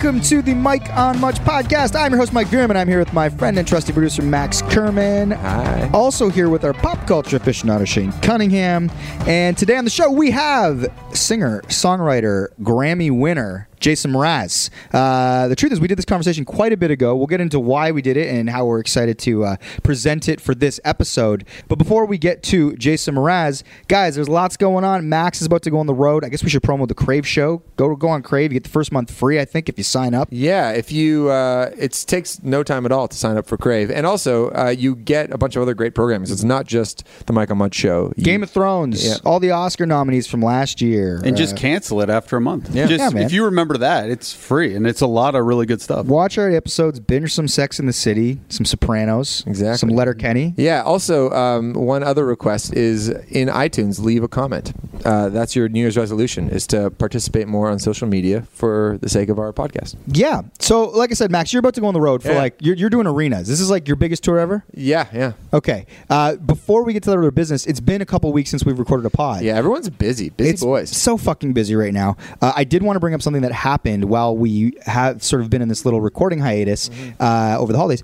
Welcome to the Mike on Much podcast. I'm your host, Mike Veerman. I'm here with my friend and trusty producer, Max Kerman. Hi. Also here with our pop culture aficionado, Shane Cunningham. And today on the show, we have singer, songwriter, Grammy winner, Jason Mraz. Uh, the truth is, we did this conversation quite a bit ago. We'll get into why we did it and how we're excited to uh, present it for this episode. But before we get to Jason Mraz, guys, there's lots going on. Max is about to go on the road. I guess we should promo the Crave show. Go go on Crave. You get the first month free, I think, if you sign up. Yeah, if you, uh, it takes no time at all to sign up for Crave, and also uh, you get a bunch of other great programs. It's not just the Michael Mudd Show. You- Game of Thrones, Yeah. all the Oscar nominees from last year. and just Uh, cancel it after a month. Yeah. Just, Yeah, man. if you remember that, it's free and it's a lot of really good stuff. watch our episodes, binge some Sex in the City, some Sopranos, Exactly. some Letterkenny. Yeah. Also, um, one other request is in iTunes, leave a comment. Uh, that's your New Year's resolution: is to participate more on social media for the sake of our podcast. Yeah. So, like I said, Max, you're about to go on the road for Yeah. like you're, you're doing arenas. This is like your biggest tour ever. Yeah, yeah, Okay. Uh, before we get to the other business, it's been a couple weeks since we've recorded a pod. yeah. Everyone's busy, busy it's boys. so fucking busy right now. Uh, I did want to bring up something that happened while we have sort of been in this little recording hiatus Mm-hmm. uh, over the holidays.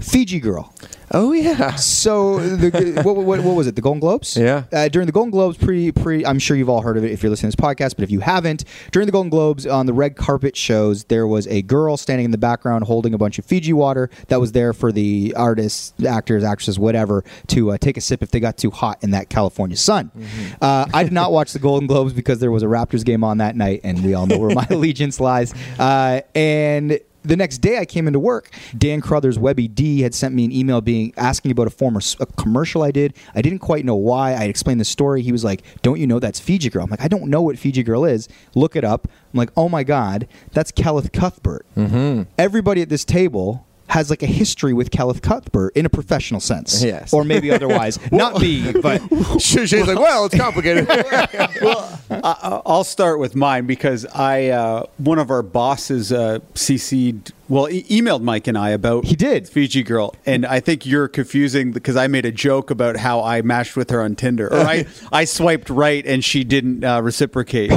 Fiji girl. Oh yeah. So the what, what, what was it? The Golden Globes. Yeah. Uh, during the Golden Globes, pre pre, I'm sure you've all heard of it if you're listening to this podcast. But if you haven't, during the Golden Globes on the red carpet shows, there was a girl standing in the background holding a bunch of Fiji water that was there for the artists, actors, actresses, whatever, to uh, take a sip if they got too hot in that California sun. Uh, I did not watch the Golden Globes because there was a Raptors game on that night, and we all know where my allegiance lies. Uh, and the next day I came into work, Dan Crothers Webby D had sent me an email being asking about a former a commercial I did. I didn't quite know why. I explained the story. He was like, "Don't you know that's Fiji Girl?" I'm like, "I don't know what Fiji Girl is." Look it up. I'm like, "Oh my god, that's Kelleth Cuthbert." Mm-hmm. Everybody at this table has like a history with Kelleth Cuthbert in a professional sense, Yes. or maybe otherwise. Not me, but She's like, well, it's complicated. I- I'll start with mine because I uh, one of our bosses uh, CC'd well e- emailed Mike and I about He did. Fiji girl, and I think you're confusing because I made a joke about how I matched with her on Tinder, or I I swiped right and she didn't uh, reciprocate,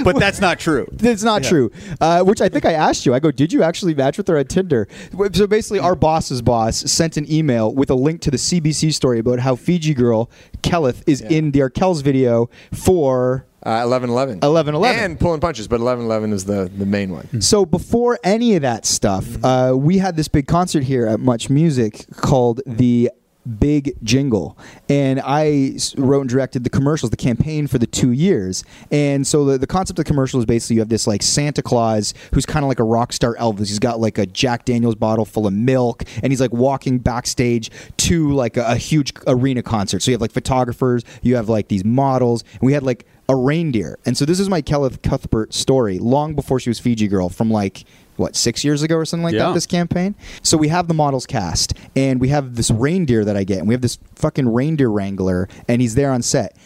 but that's not true. It's not true. Uh, which I think I asked you. I go, did you actually match with her on Tinder? So basically, our boss's boss sent an email with a link to the CBC story about how Fiji girl Kelleth is in the Arkells video for. Uh, 11 11. 11-11. And pulling punches, but 11 11 is the, the main one. So before any of that stuff, uh, we had this big concert here at Much Music called the Big Jingle, and I wrote and directed the commercials, the campaign for the two years. And so the, the concept of the commercial is basically you have this like Santa Claus who's kind of like a rock star Elvis. He's got like a Jack Daniels bottle full of milk, and he's like walking backstage to like a, a huge arena concert. So you have like photographers, you have like these models, and we had like a reindeer. And so this is my Kelleth Cuthbert story, long before she was Fiji Girl, from like what six years ago or something like that. This campaign. So we have the models cast, and we have this reindeer that I get, and we have this fucking reindeer wrangler, and he's there on set.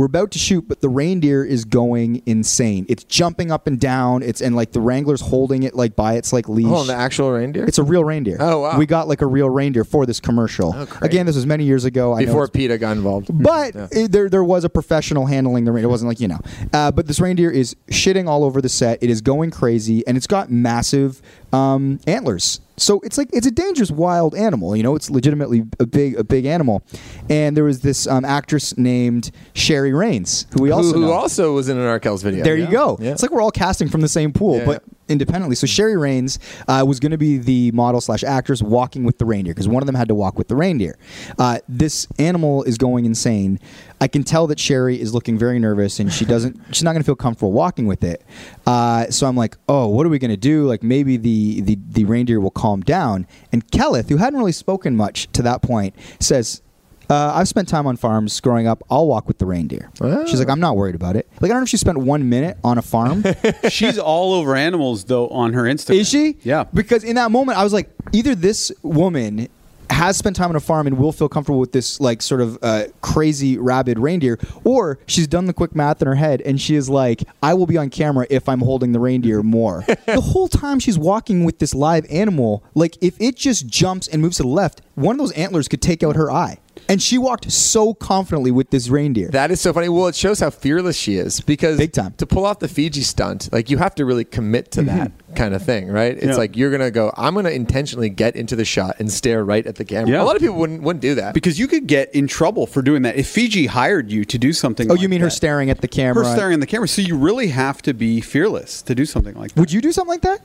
We're about to shoot, but the reindeer is going insane. It's jumping up and down. It's and like the wrangler's holding it like by its like leash. Oh, the actual reindeer? it's a real reindeer. Oh, wow. We got like a real reindeer for this commercial. Oh. Again, this was many years ago. I know Before PETA got involved. but Yeah. it- there there was a professional handling the reindeer. It wasn't like you know. Uh, but this reindeer is shitting all over the set. It is going crazy, and it's got massive um, antlers. So it's like it's a dangerous wild animal. You know, it's legitimately a big a big animal. And there was this um, actress named Sherry Rains, who we also who, who also was in an Arkells video. There you go. Yeah. It's like we're all casting from the same pool, Yeah, but independently. So Sherry Rains uh, was going to be the model slash actress walking with the reindeer because one of them had to walk with the reindeer. Uh, this animal is going insane. I can tell that Sherry is looking very nervous and she doesn't. she's not going to feel comfortable walking with it. Uh, so I'm like, oh, what are we going to do? Like maybe the, the the reindeer will calm down. And Kelleth, who hadn't really spoken much to that point, says. Uh, I've spent time on farms growing up. I'll walk with the reindeer. Ah. She's like, I'm not worried about it. Like, I don't know if she spent one minute on a farm. She's all over animals though on her Instagram. Is she? Yeah. Because in that moment, I was like, either this woman has spent time on a farm and will feel comfortable with this like sort of uh, crazy rabid reindeer, or she's done the quick math in her head and she is like, I will be on camera if I'm holding the reindeer more. the whole time she's walking with this live animal, like if it just jumps and moves to the left, one of those antlers could take out her eye. And she walked so confidently with this reindeer. That is so funny. Well, it shows how fearless she is because Big time. to pull off the Fiji stunt, like you have to really commit to mm-hmm. that kind of thing, right? It's Yeah. like you're gonna go. I'm gonna intentionally get into the shot and stare right at the camera. Yeah. A lot of people wouldn't wouldn't do that. because you could get in trouble for doing that if Fiji hired you to do something. oh, like you mean her staring at the camera? Her staring at the camera. So you really have to be fearless to do something like that. Would you do something like that?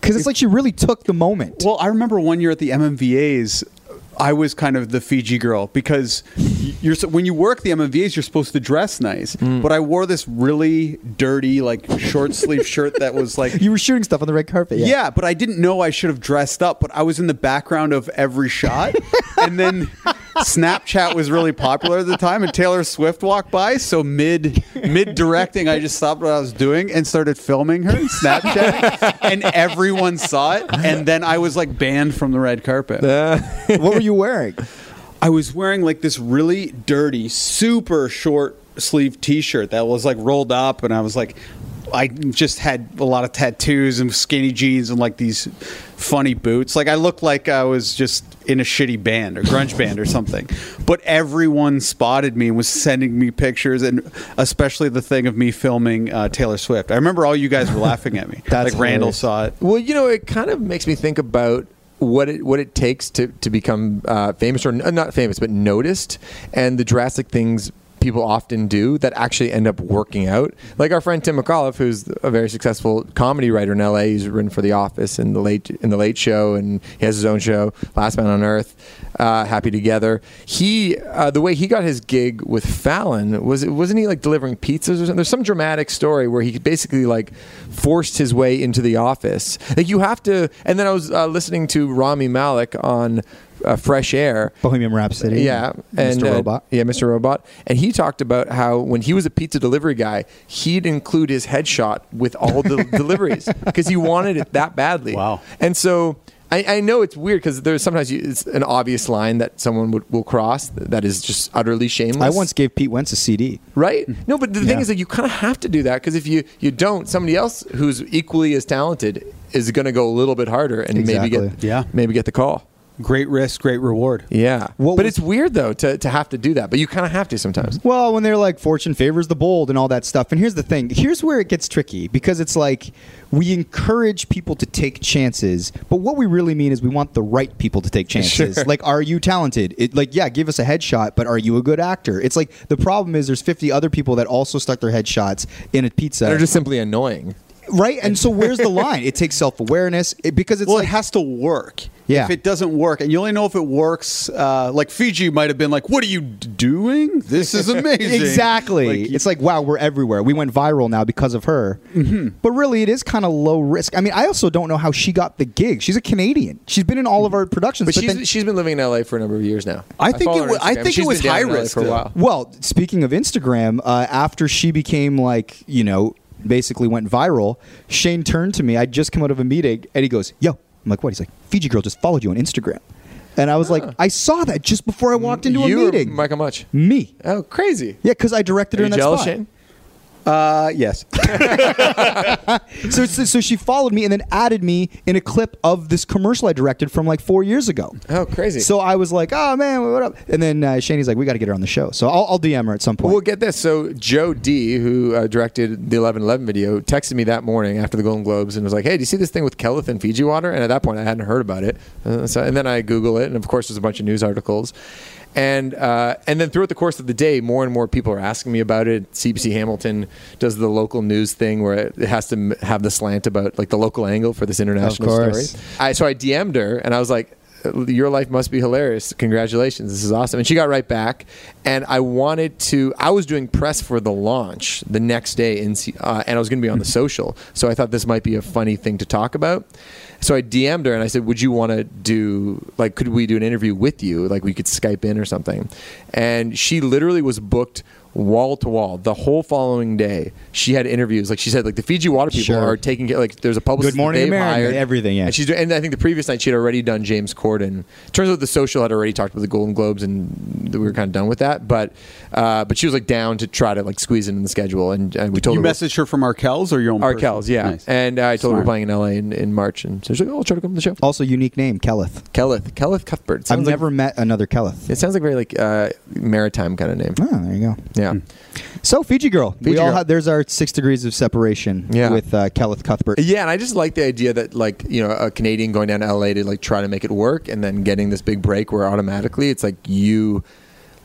Because it's like she really took the moment. Well, I remember one year at the MMVA's, I was kind of the Fiji girl because you're so- when you work the MMVA's, you're supposed to dress nice. Mm. But I wore this really dirty, like short sleeve shirt that was like. you were shooting stuff on the red carpet. Yeah. but I didn't know I should have dressed up. But I was in the background of every shot, and then Snapchat was really popular at the time, and Taylor Swift walked by. So mid mid directing, I just stopped what I was doing and started filming her in Snapchat, and everyone saw it. And then I was like banned from the red carpet. what were you wearing? I was wearing like this really dirty, super short sleeve T-shirt that was like rolled up, and I was like, I just had a lot of tattoos and skinny jeans and like these funny boots. Like I looked like I was just in a shitty band or grunge band or something. But everyone spotted me and was sending me pictures, and especially the thing of me filming uh, Taylor Swift. I remember all you guys were laughing at me. That's like Randall saw it. Well, you know, it kind of makes me think about what it what it takes to to become uh, famous or n- not famous, but noticed, and the drastic things people often do that actually end up working out. Like our friend Tim McAuliffe, who's a very successful comedy writer in LA. He's written for The Office and the late in the Late Show, and he has his own show, Last Man on Earth, uh, Happy Together. He uh, the way he got his gig with Fallon was wasn't he like delivering pizzas or something? There's some dramatic story where he basically like forced his way into the office. Like you have to. And then I was uh, listening to Rami Malek on uh, Fresh Air. Bohemian Rhapsody. Yeah, and Mr. uh, Robot. yeah, Mr. Robot, and he talked about how when he was a pizza delivery guy, he'd include his headshot with all the deliveries because he wanted it that badly. Wow. And so I, I know it's weird because there's sometimes you, it's an obvious line that someone would, will cross that is just utterly shameless. I once gave Pete Wentz a CD. Right? No, but the thing is that you kind of have to do that because if you, you don't, somebody else who's equally as talented is going to go a little bit harder and maybe get Yeah. maybe get the call. Great risk, great reward. Yeah, What but was- it's weird though to, to have to do that. But you kind of have to sometimes. Well, when they're like fortune favors the bold and all that stuff. And here's the thing. Here's where it gets tricky because it's like we encourage people to take chances, but what we really mean is we want the right people to take chances. Sure. Like, are you talented? It, like, yeah, give us a headshot, but are you a good actor? It's like the problem is there's 50 other people that also stuck their headshots in a pizza, They're just simply annoying. right? And so where's the line? It takes self awareness because it's well, like it has to work. Yeah. If it doesn't work, and you only know if it works, uh, like Fiji might have been like, "What are you doing? This is amazing." Exactly. Like, it's like, wow, we're everywhere. We went viral now because of her. Mm-hmm. But really, it is kind of low risk. I mean, I also don't know how she got the gig. She's a Canadian. She's been in all of our productions. But, But, she's, then, she's been living in LA for a number of years now. I think follow it her wa- I think She's it was high risk, for a while. well, speaking of Instagram, uh, after she became like, you know, basically went viral, Shane turned to me. I'd just come out of a meeting and he goes, Yo, I'm like, what? He's like, Fiji girl just followed you on Instagram. And I was like, ah. I saw that just before I walked into you a or meeting. Michael Much. me. Oh, crazy. Yeah, because I directed Are her you in that jealous, spot. Shane? Uh, yes. So, so, so she followed me and then added me in a clip of this commercial I directed from like four years ago. Oh, crazy. So I was like, oh man, what up? And then uh, Shaney's like, we got to get her on the show. So I'll, I'll DM her at some point. We'll get this. So Joe D, who uh, directed the 1111 video, texted me that morning after the Golden Globes and was like, "Hey, do you see this thing with Kelleth and Fiji water?" And at that point, I hadn't heard about it. Uh, so, and then I Google it, and of course, there's a bunch of news articles. And uh, and then throughout the course of the day, more and more people are asking me about it. CBC Hamilton does the local news thing where it has to have the slant about like the local angle for this international story. I so I DM'd her and I was like, "Your life must be hilarious! Congratulations, this is awesome!" And she got right back. And I wanted to. I was doing press for the launch the next day, in, uh, and I was going to be on the social. So I thought this might be a funny thing to talk about. So I DM'd her and I said, "Would you want to do like? Could we do an interview with you? Like we could Skype in or something?" And she literally was booked wall to wall the whole following day. She had interviews. Like she said, like the Fiji water people Sure. are taking care. Like there's a publicist. Good Morning that they've America, hired, everything, yeah. And she's doing. And I think the previous night she had already done James Corden. Turns out the social had already talked about the Golden Globes, and we were kind of done with that. But uh, but she was like down to try to like squeeze it in the schedule, and, and we told You her. messaged her from Arkells or your own? Arkells, person? yeah, Nice. and uh, I told her we're playing in LA in, in March, and so she's like, "Oh, I'll try to come to the show." Also, unique name, Kelleth. Kelleth, Kelleth Cuthbert. I've like- never met another Kelleth. It sounds like very like uh, maritime kind of name. Oh, there you go. Yeah. So Fiji girl, we all girl. have. There's our six degrees of separation Yeah. with uh, Kelleth Cuthbert. Yeah, and I just like the idea that like you know a Canadian going down to LA to like try to make it work, and then getting this big break where automatically it's like you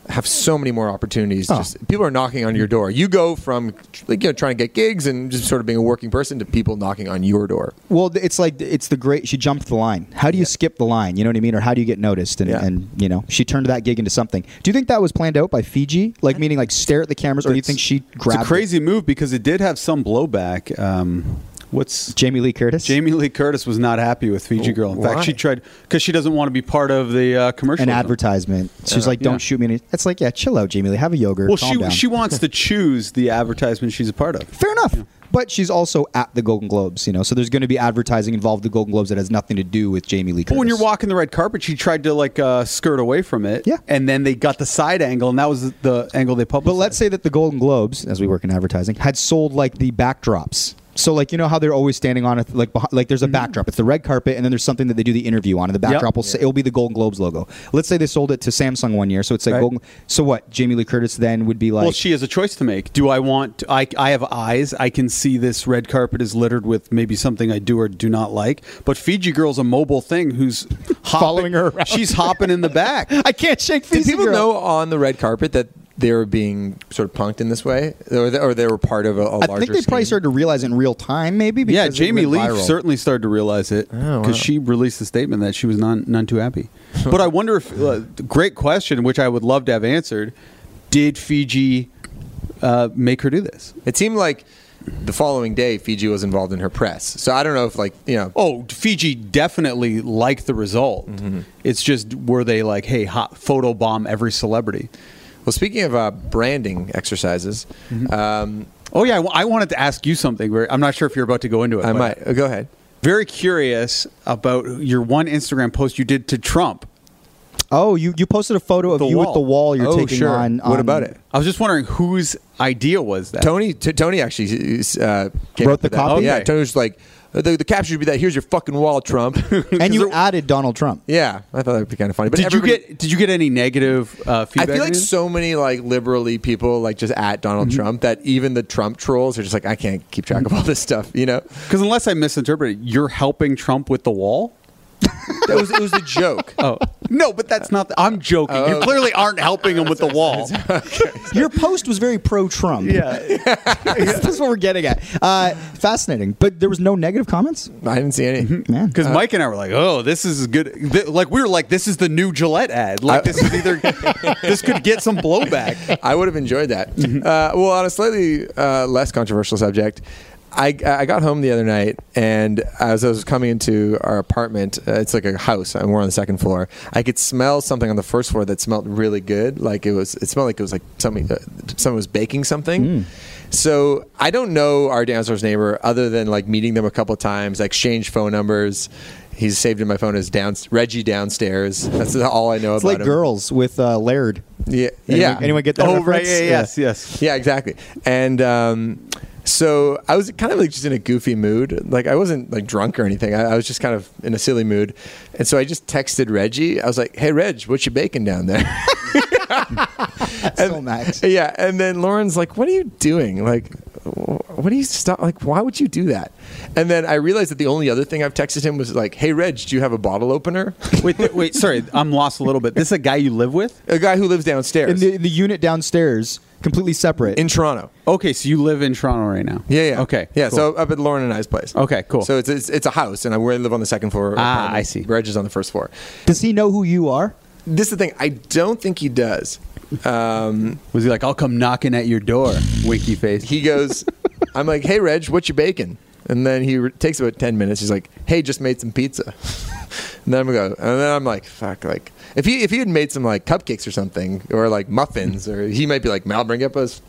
have so many more opportunities. Oh. Just people are knocking on your door. You go from like you know trying to get gigs and just sort of being a working person to people knocking on your door. Well, it's like it's the great. She jumped the line. How do you skip the line? You know what I mean, or how do you get noticed? And, Yeah. and you know, she turned that gig into something. Do you think that was planned out by Fiji? Like meaning like stare at the cameras, or do you think she grabbed? It's grabbed a it? crazy move because it did have some blowback. Um, what's Jamie Lee Curtis? Jamie Lee Curtis was not happy with Fiji Girl. In Why? fact, she tried because she doesn't want to be part of the uh, commercial. an advertisement. She's Uh, like, "Don't yeah. shoot me." Any-. It's like, yeah, chill out, Jamie Lee. Have a yogurt. Well, calm she down. she wants to choose the advertisement she's a part of. Fair enough. But she's also at the Golden Globes, you know. So there's going to be advertising involved with the Golden Globes that has nothing to do with Jamie Lee Curtis. But when you're walking the red carpet, she tried to like uh, skirt away from it. Yeah. and then they got the side angle, and that was the, the angle they published. But let's say that the Golden Globes, as we work in advertising, had sold like the backdrops. So like you know how they're always standing on it like behind, like there's a mm-hmm. backdrop. It's the red carpet, and then there's something that they do the interview on, and the Yep. backdrop will say it'll be the Golden Globes logo. Let's say they sold it to Samsung one year, so it's like Right. Golden. So what? Jamie Lee Curtis then would be like. well, she has a choice to make. Do I want? I I have eyes. I can see this red carpet is littered with maybe something I do or do not like. But Fiji Girl's a mobile thing who's hopping, Following her around. She's hopping in the back. I can't shake. Did Fiji people girl. know on the red carpet that they were being sort of punked in this way, or they, or they were part of a, a I larger? think they probably scheme? started to realize it in real time, maybe. yeah, Because Jamie Lee viral. certainly started to realize it because Oh, wow. she released a statement that she was none none too happy. but I wonder if uh, great question, which I would love to have answered. Did Fiji uh, make her do this? It seemed like the following day Fiji was involved in her press. So I don't know if like you know. Oh, Fiji definitely liked the result. Mm-hmm. It's just were they like, hey, hot photo bomb every celebrity? Well, speaking of uh, branding exercises, um, Oh yeah, I wanted to ask you something. Where I'm not sure if you're about to go into it. I might go ahead. Very curious about your one Instagram post you did to Trump. Oh, you, you posted a photo of The you wall. at the wall you're Oh, taking sure. on, What about it? I was just wondering whose idea was that. Tony t- Tony actually uh, came Wrote up the with that. copy? Yeah, Okay. Tony was like, the, the caption should be that. Here's your fucking wall, Trump. And you added Donald Trump. yeah, I thought that would be kind of funny. But did you get did you get any negative uh, feedback? I feel like so many like liberally people like just at Donald Mm-hmm. Trump that even the Trump trolls are just like I can't keep track of all this stuff. You know, Because unless I misinterpreted, you're helping Trump with the wall. That was it was a joke. Oh no, but that's not. The, I'm joking. Oh, you okay. clearly aren't helping him with the wall. Your post was very pro Trump. yeah, That's what we're getting at. Uh, fascinating. But there was no negative comments? I didn't see any. Man. because Mike and I were like, "Oh, this is good." Th- like we were like, "This is the new Gillette ad." Like I- this is either this could get some blowback. I would have enjoyed that. Mm-hmm. Uh, well, on a slightly uh, less controversial subject, I, I got home the other night, and as I was coming into our apartment, uh, it's like a house, and we're on the second floor. I could smell something on the first floor that smelled really good. Like it was, it smelled like it was like somebody, uh, someone was baking something. Mm. So I don't know our downstairs neighbor other than like meeting them a couple of times, I exchanged phone numbers. He's saved in my phone as down Reggie downstairs. That's all I know It's about like him. girls with uh, Laird. Yeah, Anyone, yeah. Anyone get that oh reference? right, yeah, yes, yes. Yeah, exactly. And um, so I was kind of like just in a goofy mood. Like I wasn't like drunk or anything. I, I was just kind of in a silly mood. And so I just texted Reggie. I was like, "Hey, Reg, what you baking down there?" That's so Max. yeah. And then Lauren's like, "What are you doing? Like, what do you stop? Like, why would you do that?" And then I realized that the only other thing I've texted him was like, "Hey, Reg, do you have a bottle opener?" Wait, th- wait. Sorry, I'm lost a little bit. This is a guy you live with? a guy who lives downstairs In the, the unit downstairs, completely separate. in Toronto. Okay, so you live in Toronto right now? Yeah, yeah. Okay, Yeah, cool. so up at Lauren and I's place. Okay, cool. So it's it's, it's a house, and I we live on the second floor. Ah. I see. Reg is on the first floor. Does he know who you are? This is the thing. I don't think he does. Um, was he like, "I'll come knocking at your door"? Winky face. he goes, I'm like, hey, Reg, what you baking? And then he re- takes about 10 minutes. He's like, hey, just made some pizza. And then I'm go, and then I'm like, fuck, like if he if he had made some like cupcakes or something, or like muffins, or he might be like, Mal, bring up us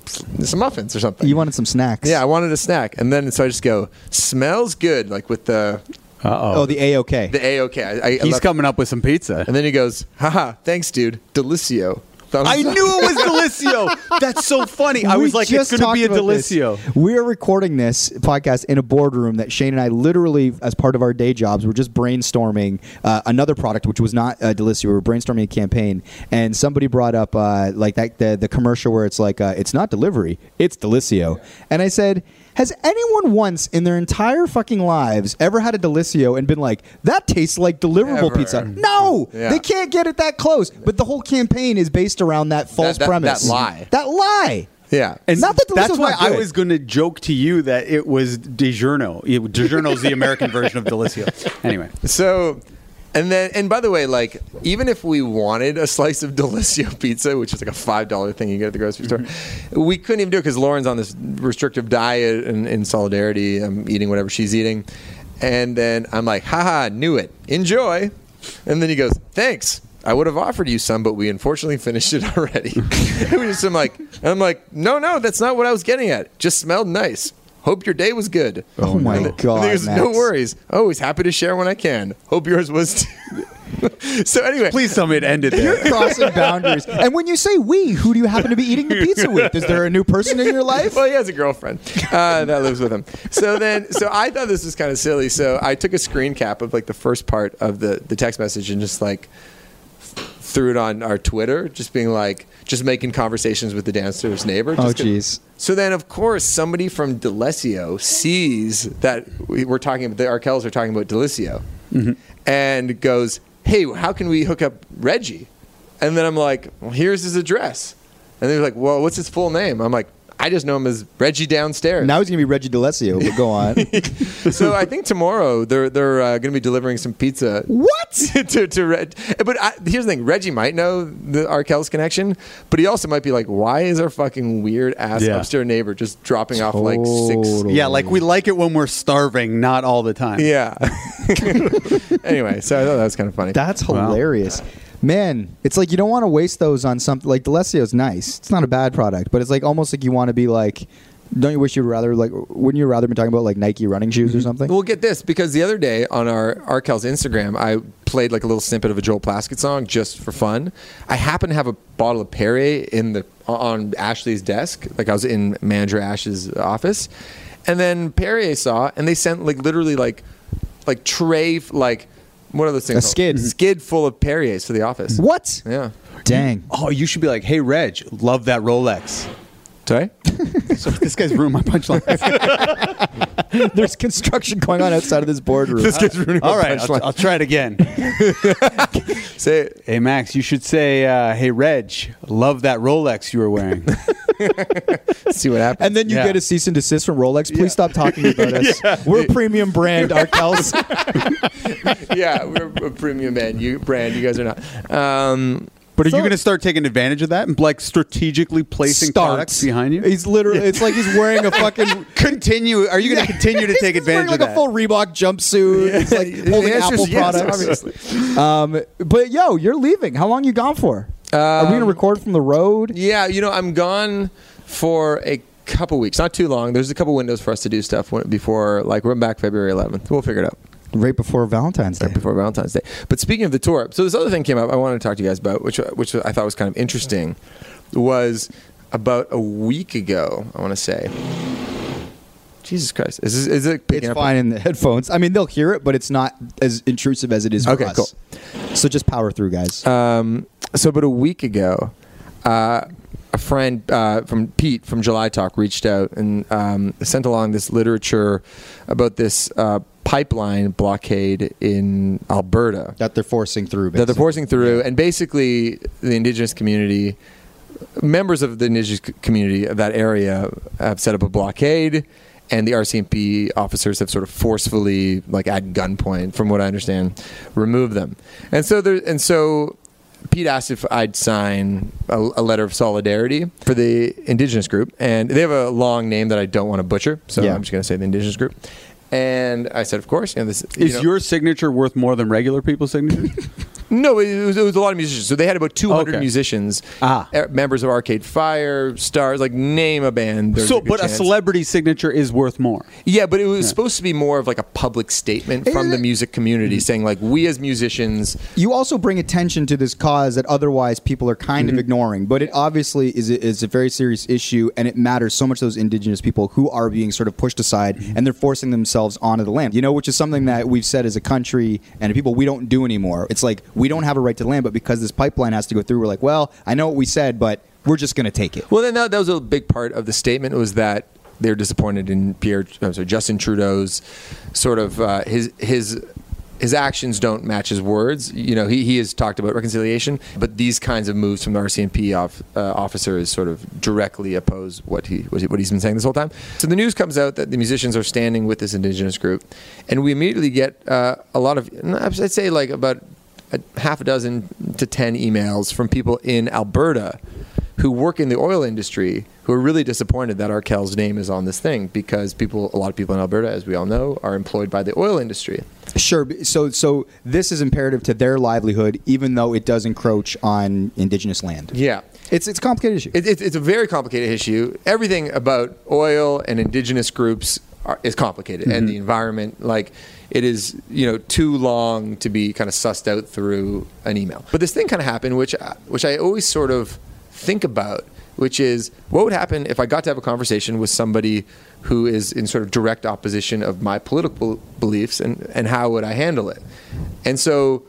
some muffins or something. You wanted some snacks. yeah, I wanted a snack, and then so I just go, smells good, like with the Uh Oh, the A OK. the a okay. I, I He's left- coming up with some pizza. and then he goes, haha, thanks, dude, Delissio. Thumbs I up. knew it was Delissio. That's so funny. I was like, it's going to be a about this. Delissio. We are recording this podcast in a boardroom that Shane and I literally, as part of our day jobs, were just brainstorming uh, another product, which was not uh, Delissio. We were brainstorming a campaign, and somebody brought up uh, like that the, the commercial where it's like, uh, it's not delivery, it's Delissio, and I said. Has anyone once in their entire fucking lives ever had a Delissio and been like, that tastes like deliverable Ever. pizza? Mm. No! Yeah. They can't get it that close. But the whole campaign is based around that false that- premise. that lie. That lie. Yeah. And Not that that's why not I good. was going to joke to you that it was DiGiorno. It- DiGiorno is the American version of Delissio. Anyway, So, and then, and by the way, like, even if we wanted a slice of Delissio pizza, which is like a five dollar thing you get at the grocery store, mm-hmm. we couldn't even do it because Lauren's on this restrictive diet and in solidarity. I'm eating whatever she's eating, and then I'm like, haha, knew it, enjoy. And then he goes, thanks. I would have offered you some, but we unfortunately finished it already. and we just, I'm like, I'm like, no, no, that's not what I was getting at. Just smelled nice. Hope your day was good. Oh, my God, and he goes, no worries. Always happy to share when I can. Hope yours was too. so anyway, please tell me it ended You're crossing boundaries. And when you say we, who do you happen to be eating the pizza with? Is there a new person in your life? Well, he has a girlfriend uh, that lives with him. So then, so I thought this was kind of silly. So I took a screen cap of like the first part of the the text message and just like threw it on our Twitter, just being like, just making conversations with the downstairs neighbor. Oh, jeez. So then, of course, somebody from Delissio sees that we- we're talking about the Arkells are talking about Delissio, mm-hmm. and goes, "Hey, how can we hook up Reggie?" And then I'm like, well, "Here's his address," and they're like, "Well, what's his full name?" I'm like, "I just know him as Reggie downstairs." Now he's going to be Reggie D'Alessio, but go on. so I think tomorrow they're they're uh, going to be delivering some pizza. what? to, to Reg. But I, here's the thing: Reggie might know the Arkell's connection, but he also might be like, "Why is our fucking weird ass Yeah. upstairs neighbor just dropping off like six? Totally. Yeah, like we like it when we're starving, not all the time. Yeah. anyway, so I thought that was kind of funny. That's Wow. hilarious. Man, it's like you don't want to waste those on something like Delissio's nice. It's not a bad product, but it's like almost like you want to be like, don't you wish you'd rather like, wouldn't you rather be talking about like Nike running shoes or mm-hmm. something? We'll get this because the other day on our Arkell's Instagram, I played like a little snippet of a Joel Plaskett song just for fun. I happen to have a bottle of Perrier in the on Ashley's desk, like I was in manager Ash's office, and then Perrier saw and they sent like literally like like tray like what are those things? A called? skid. skid full of Perriers for the office. what? Yeah. Dang. Oh, you should be like, hey, Reg, love that Rolex. Sorry. So this guy's ruined my punchline. There's construction going on outside of this boardroom. this guy's ruining my all right, punchline. I'll, I'll try it again. Say. Hey, Max, you should say, uh, hey, Reg, love that Rolex you were wearing. see what happens. And then you Yeah. get a cease and desist from Rolex. Please stop talking about us. We're a premium brand, Arkells. yeah, we're a premium man. You brand. You guys are not. Um, But are So- you going to start taking advantage of that and like strategically placing products behind you? He's literally. It's like he's wearing a fucking. continue. Are you going to continue to take He's wearing advantage like of a full Reebok jumpsuit. He's like The holding answer is Apple yes, products. obviously. Um, but yo, you're leaving. How long you gone for? Are we gonna Um, record from the road? Yeah, you know, I'm gone for a couple weeks, not too long. There's a couple windows for us to do stuff before, like we're back February 11th. We'll figure it out Right before Valentine's Day. right before Valentine's Day. But speaking of the tour, so this other thing came up. I wanted to talk to you guys about, which which I thought was kind of interesting, was about a week ago. I want to say. Jesus Christ, is this, is it It's up? fine in the headphones. I mean, they'll hear it, but it's not as intrusive as it is Okay, cool. So just power through, guys. Um, so about a week ago, uh, a friend uh, from Pete from July Talk reached out and um, sent along this literature about this uh, pipeline blockade in Alberta that they're forcing through. that they're forcing through, and basically the indigenous community, members of the indigenous community of that area, have set up a blockade, and the RCMP officers have sort of forcefully, like at gunpoint, from what I understand, removed them. And so there, and so Pete asked if I'd sign a, a letter of solidarity for the indigenous group, and they have a long name that I don't want to butcher, so Yeah. I'm just going to say the indigenous group. And I said, of course. You know, this, you Is know- your signature worth more than regular people's signatures? No, it was, it was a lot of musicians. So they had about 200 Okay. musicians, Ah. uh, members of Arcade Fire, stars, like name a band. there's so, good but a celebrity signature is worth more. Yeah, but it was supposed to be more of like a public statement from the music community saying, like, we as musicians, You also bring attention to this cause that otherwise people are kind Mm-hmm. of ignoring, but it obviously is a, is a very serious issue, and it matters so much to those indigenous people who are being sort of pushed aside, Mm-hmm. and they're forcing themselves onto the land. You know, which is something that we've said as a country and people we don't do anymore. It's like we don't have a right to land, but because this pipeline has to go through, we're like, well, I know what we said, but we're just going to take it. Well, then that, that was a big part of the statement was that they're disappointed in Pierre, I'm sorry, Justin Trudeau's sort of uh, his his his actions don't match his words. You know, he, he has talked about reconciliation, but these kinds of moves from the RCMP off, uh, officers sort of directly oppose what he what, he what he's been saying this whole time. So the news comes out that the musicians are standing with this indigenous group, and we immediately get uh, a lot of I'd say like about a half a dozen to ten emails from people in Alberta who work in the oil industry who are really disappointed that Arkells' name is on this thing because people, a lot of people in Alberta, as we all know, are employed by the oil industry. Sure. So, so this is imperative to their livelihood, even though it does encroach on indigenous land. Yeah. It's it's a complicated issue. It, it, it's a very complicated issue. Everything about oil and indigenous groups are, is complicated, and mm-hmm. the environment, like it is, you know, too long to be kind of sussed out through an email. But this thing kind of happened, which which I always sort of think about, which is what would happen if I got to have a conversation with somebody who is in sort of direct opposition of my political beliefs, and and how would I handle it? And so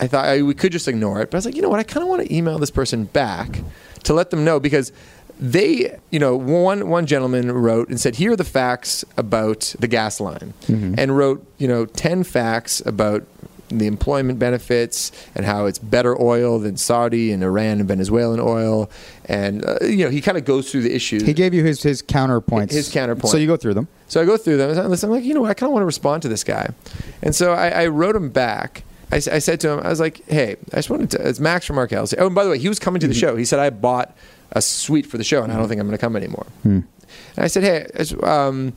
I thought I, we could just ignore it, but I was like, you know what? I kind of want to email this person back to let them know because they, you know, one one gentleman wrote and said, here are the facts about the gas line, and wrote, you know, ten facts about the employment benefits and how it's better oil than Saudi and Iran and Venezuelan oil, and uh, you know, he kind of goes through the issues. he gave you his his counterpoints. His counterpoint. So you go through them. So I go through them. And I I'm like, you know? I kind of want to respond to this guy. And so I, I wrote him back. I said to him, I was like, hey, I just wanted to, it's Max from Arkells. Oh, and by the way, he was coming to the show. He said, I bought a suite for the show and I don't think I'm going to come anymore. And I said, hey, um,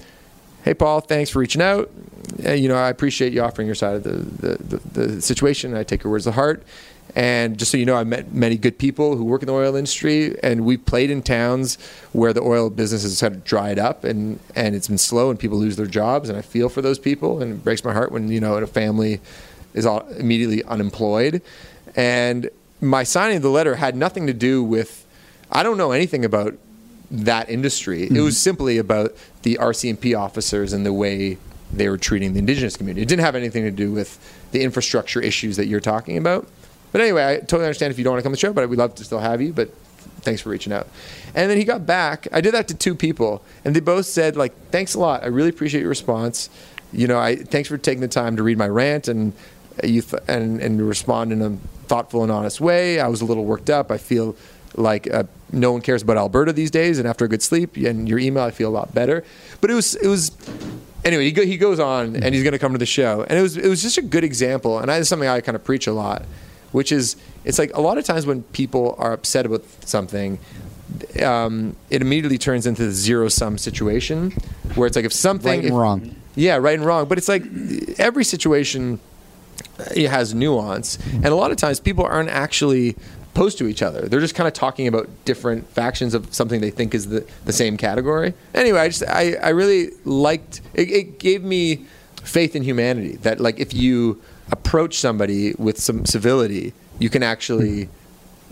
hey, Paul, thanks for reaching out. Uh, you know, I appreciate you offering your side of the, the, the, the situation. I take your words to heart. And just so you know, I met many good people who work in the oil industry, and we played in towns where the oil business has kind of dried up and, and it's been slow, and people lose their jobs. And I feel for those people, and it breaks my heart when you know a family is all immediately unemployed. And my signing of the letter had nothing to do with I don't know anything about that industry. It was mm-hmm. simply about the RCMP officers and the way they were treating the indigenous community. It didn't have anything to do with the infrastructure issues that you're talking about. But anyway, I totally understand if you don't want to come to the show, but we'd love to still have you. But thanks for reaching out. And then he got back. I did that to two people, and they both said like, "Thanks a lot. I really appreciate your response. You know, I thanks for taking the time to read my rant and you th- and and respond in a thoughtful and honest way. I was a little worked up. I feel like uh, no one cares about Alberta these days, and after a good sleep and your email, I feel a lot better. But it was it was anyway. He, go, he goes on and he's going to come to the show, and it was it was just a good example. And that's something I kind of preach a lot, which is it's like a lot of times when people are upset about something. Um, it immediately turns into the zero sum situation where it's like if something Right and if- wrong. yeah, right and wrong. But it's like every situation it has nuance, and a lot of times people aren't actually opposed to each other. They're just kind of talking about different factions of something they think is the, the same category. Anyway, I just I, I really liked it, it gave me faith in humanity that like if you approach somebody with some civility, you can actually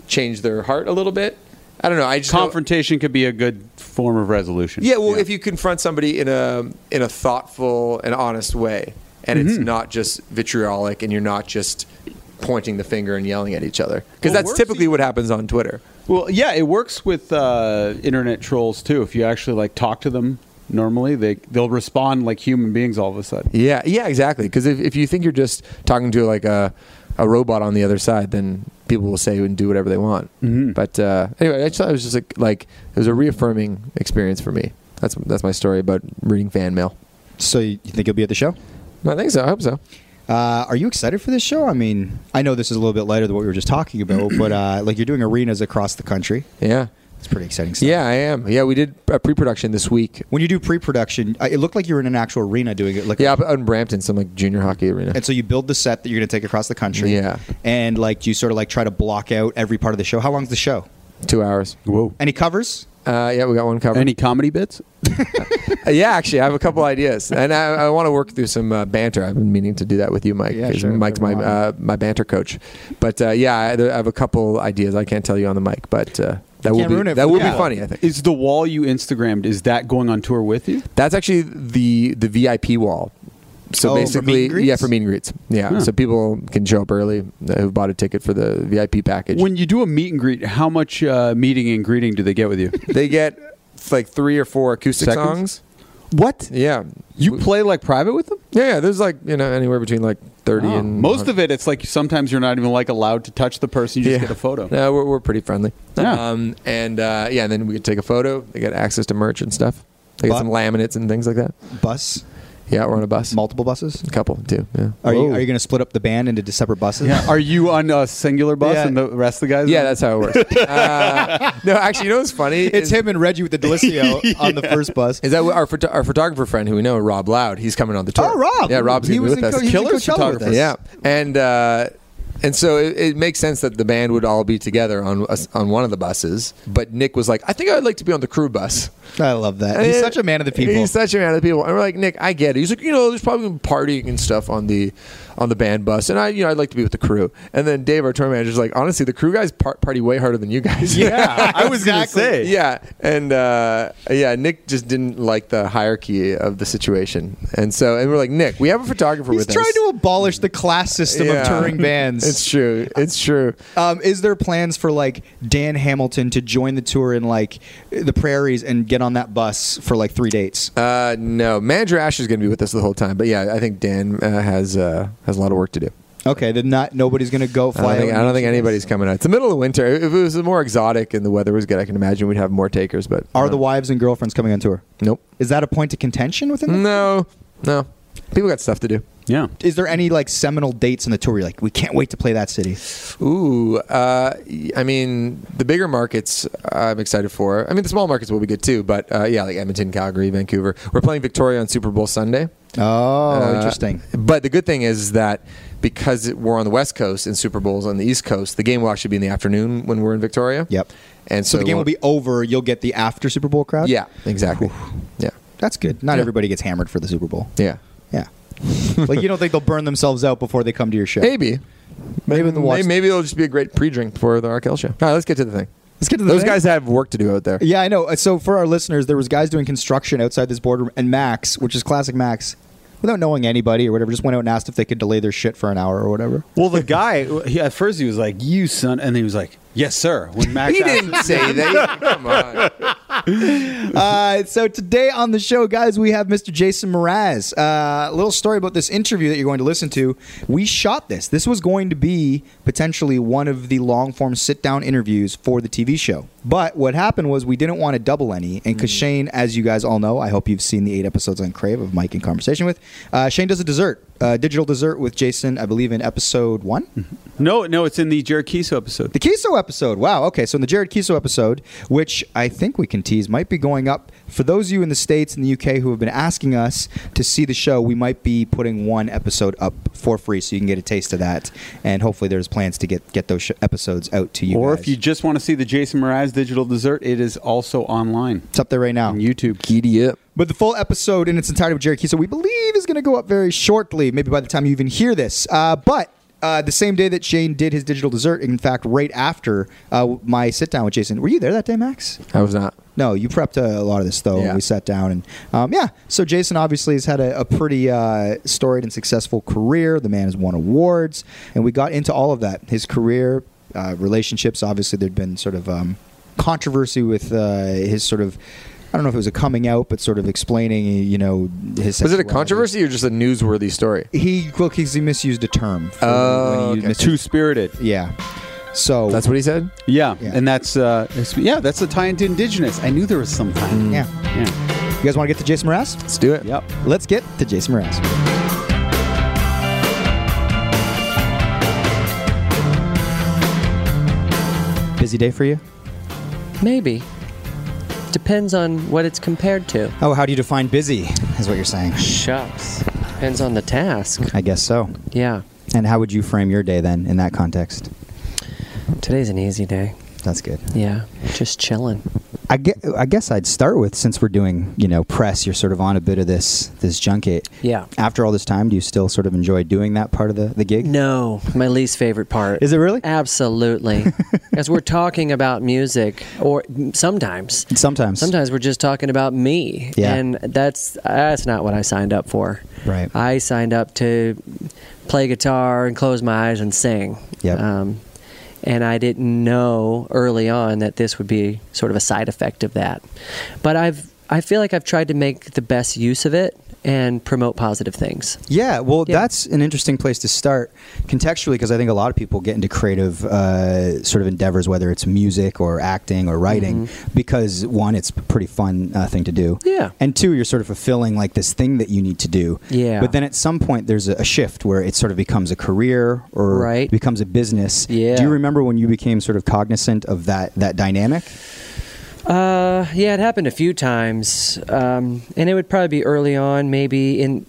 change their heart a little bit. I don't know. I just know- Confrontation could be a good form of resolution. yeah, well, if you confront somebody in a in a thoughtful and honest way, and it's Mm-hmm. not just vitriolic, and you're not just pointing the finger and yelling at each other, because Well, that's typically even- what happens on Twitter. Well, yeah, it works with uh, internet trolls too. If you actually like talk to them normally, they they'll respond like human beings all of a sudden. Yeah, yeah, exactly. Because if, if you think you're just talking to like a a robot on the other side, then people will say and do whatever they want. Mhm. But uh, anyway, I just thought it was just like like it was a reaffirming experience for me. That's that's my story about reading fan mail. So you you think you'll be at the show? I think so. I hope so. Uh, are you excited for this show? I mean, I know this is a little bit lighter than what we were just talking about, but uh, like you're doing arenas across the country. Yeah. It's pretty exciting stuff. Yeah, I am. Yeah, we did a pre-production this week. When you do pre-production, uh, it looked like you were in an actual arena doing it. Like Yeah, up out in Brampton, some like junior hockey arena. And so you build the set that you're going to take across the country. Yeah. And like you sort of like try to block out every part of the show. How long's the show? Two hours. Whoa. Any covers? Uh, yeah, we got one covered. Any comedy bits? Uh, yeah, actually, I have a couple ideas, and I, I want to work through some uh, banter. I've been meaning to do that with you, Mike. Yeah, 'cause sure. Mike's my uh, my banter coach. But uh, yeah, I, I have a couple ideas. I can't tell you on the mic, but uh, that will be that will the be funny. I think Is the wall you Instagrammed is that going on tour with you? that's actually the the VIP wall. So Oh, basically, greets? yeah, for meet and greets. Yeah, so people can show up early uh, who bought a ticket for the VIP package. When you do a meet and greet, how much uh, meeting and greeting do they get with you? they get like three or four acoustic Seconds? songs. what? Yeah, You We- play like private with them? Yeah, yeah. There's like you know anywhere between like thirty Oh. and Most of it, it's like sometimes you're not even like allowed to touch the person. You just get a photo. No, we're, we're pretty friendly. Yeah. Um, and uh, yeah, and then we could take a photo. They get access to merch and stuff. They get Bu- some laminates and things like that. Bus? Yeah, we're on a bus. Multiple buses? a couple two. Yeah. Are you Whoa. are you going to split up the band into separate buses? Yeah. Are you on a singular bus Yeah. and the rest of the guys? Yeah, that's how it works. uh, no, actually, you know what's funny? It's is, him and Reggie with the Delissio on the first bus. Is that our photo- our photographer friend who we know, Rob Loud? He's coming on the tour. Oh, Rob. Yeah, Rob's He gonna was be with in us. Co- he was in Killer Coachella with photographer. us. Yeah, and uh, and so it, it makes sense that the band would all be together on on one of the buses. But Nick was like, "I think I'd like to be on the crew bus." I love that. He's And- such a man of the people. He's such a man of the people. And we're like, Nick, I get it. He's like, you know, there's probably partying and stuff on the on the band bus, and I, you know, I'd like to be with the crew. And then Dave, our tour manager, is like, honestly, the crew guys par- party way harder than you guys. Yeah, I was gonna say. yeah, and uh, yeah, Nick just didn't like the hierarchy of the situation, and so and we're like, Nick, we have a photographer with us. He's with trying us. to abolish the class system Yeah. of touring bands. It's true. It's true. Um, is there plans for like Dan Hamilton to join the tour in like the prairies and get on that bus for like three dates? Uh, no, manager Ash is going to be with us the whole time, but yeah, I think Dan uh, has uh, has a lot of work to do. Okay, then not nobody's gonna go I don't think, I don't think anybody's coming out. It's the middle of winter. If it was more exotic and the weather was good, I can imagine we'd have more takers. But Are the wives and girlfriends coming on tour? nope? Is that a point of contention within? The- No, no. People got stuff to do. Yeah. Is there any like seminal dates in the tour? You're like, we can't wait to play that city. Ooh, uh, I mean, the bigger markets I'm excited for. I mean, the small markets will be good too, but uh, yeah, like Edmonton, Calgary, Vancouver. We're playing Victoria on Super Bowl Sunday. Oh, Uh, interesting. But the good thing is that because it- we're on the West Coast and Super Bowl's on the East Coast, the game will actually be in the afternoon when we're in Victoria. Yep. And So, so, the game will be over. You'll get the after Super Bowl crowd. Yeah, exactly. Yeah, that's good. Not Yeah. everybody gets hammered for the Super Bowl. yeah. Yeah. like you don't think they'll burn themselves out before they come to your show? Maybe. Maybe the watch- maybe, maybe it'll just be a great pre-drink for the Arkells show. All right, let's get to the thing. Let's get to the Those thing. guys have work to do out there. Yeah, I know. Uh, So for our listeners, there was guys doing construction outside this boardroom, and Max, which is classic Max, without knowing anybody or whatever, just went out and asked if they could delay their shit for an hour or whatever. Well, the guy he, at first he was like, "You son," and then he was like, "Yes, sir." When Max He asked didn't him- say that. Come on. Uh, so today on the show, guys, we have Mr. Jason Mraz. Uh, a little story about this interview that you're going to listen to. We shot this. This was going to be potentially one of the long form sit down interviews for the TV show. But what happened was we didn't want to double any, and because Shane, as you guys all know, I hope you've seen the eight episodes on Crave of Mike in conversation with. Uh, Shane does a dessert, uh, digital dessert with Jason, I believe in episode one. No, no, it's in the Jared Keeso episode. The Keeso episode. Wow. Okay. So in the Jared Keeso episode, which I think we can tease, might be going up for those of you in the States and the UK who have been asking us to see the show, we might be putting one episode up for free so you can get a taste of that. And hopefully there's plans to get, get those sh- episodes out to you. or guys. if you just want to see the Jason Mraz digital dessert, it is also online It's up there right now. on YouTube. Giddy up. But the full episode in its entirety with Jared Keeso, we believe, is going to go up very shortly, maybe by the time you even hear this. Uh, but uh, the same day that Shane did his digital dessert, in fact, right after uh, my sit down with Jason, were you there that day, Max? I was not. No, you prepped a, a lot of this though. Yeah. We sat down and um, yeah. So Jason obviously has had a, a pretty uh, storied and successful career. The man has won awards, and we got into all of that. His career, uh, relationships. Obviously, there'd been sort of um, controversy with uh, his sort of. I don't know if it was a coming out, but sort of explaining, you know, his. Was it a controversy or just a newsworthy story? He well, 'cause he misused a term. Oh, when okay. mis- Two spirited. yeah. So That's what he said. Yeah. Yeah. and that's uh, yeah, that's a tie into indigenous. I knew there was some tie. yeah. Yeah. You guys want to get to Jason Mraz? Let's do it. Yep. Let's get to Jason Mraz. Busy day for you? Maybe. Depends on what it's compared to. Oh, how do you define busy? Is what you're saying. Shucks. Depends on the task. I guess so. Yeah. And how would you frame your day then in that context? Today's an easy day. That's good. Yeah. Just chilling. I guess, I guess I'd start with since we're doing you know press, you're sort of on a bit of this this junket. Yeah. After all this time, do you still sort of enjoy doing that part of the, the gig? No, my least favorite part. Is it really? Absolutely. As we're talking about music, or sometimes, Sometimes. sometimes we're just talking about me, Yeah. and that's that's not what I signed up for. Right. I signed up to play guitar and close my eyes and sing. Yep. Um, and I didn't know early on that this would be sort of a side effect of that. But I've I feel like I've tried to make the best use of it and promote positive things. Yeah, well, Yeah. that's an interesting place to start contextually because I think a lot of people get into creative uh, sort of endeavors, whether it's music or acting or writing, because one, it's a pretty fun uh, thing to do. Mm-hmm. Yeah. And two, you're sort of fulfilling like this thing that you need to do. Yeah. But then at some point, there's a, a shift where it sort of becomes a career or Right. becomes a business. Yeah. Do you remember when you became sort of cognizant of that that dynamic? Uh, yeah, it happened a few times, um, and it would probably be early on, maybe in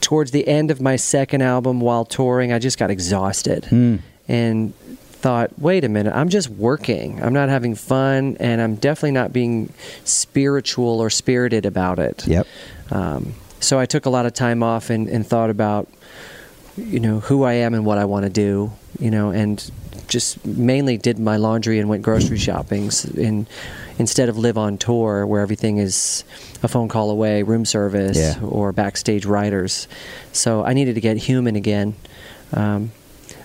towards the end of my second album while touring. I just got exhausted Mm. and thought, wait a minute, I'm just working. I'm not having fun, and I'm definitely not being spiritual or spirited about it. Yep. Um, so I took a lot of time off and, and thought about, you know, who I am and what I want to do, you know, and just mainly did my laundry and went grocery shopping in, instead of live on tour where everything is a phone call away, room service, Yeah. or backstage writers. So I needed to get human again. Um,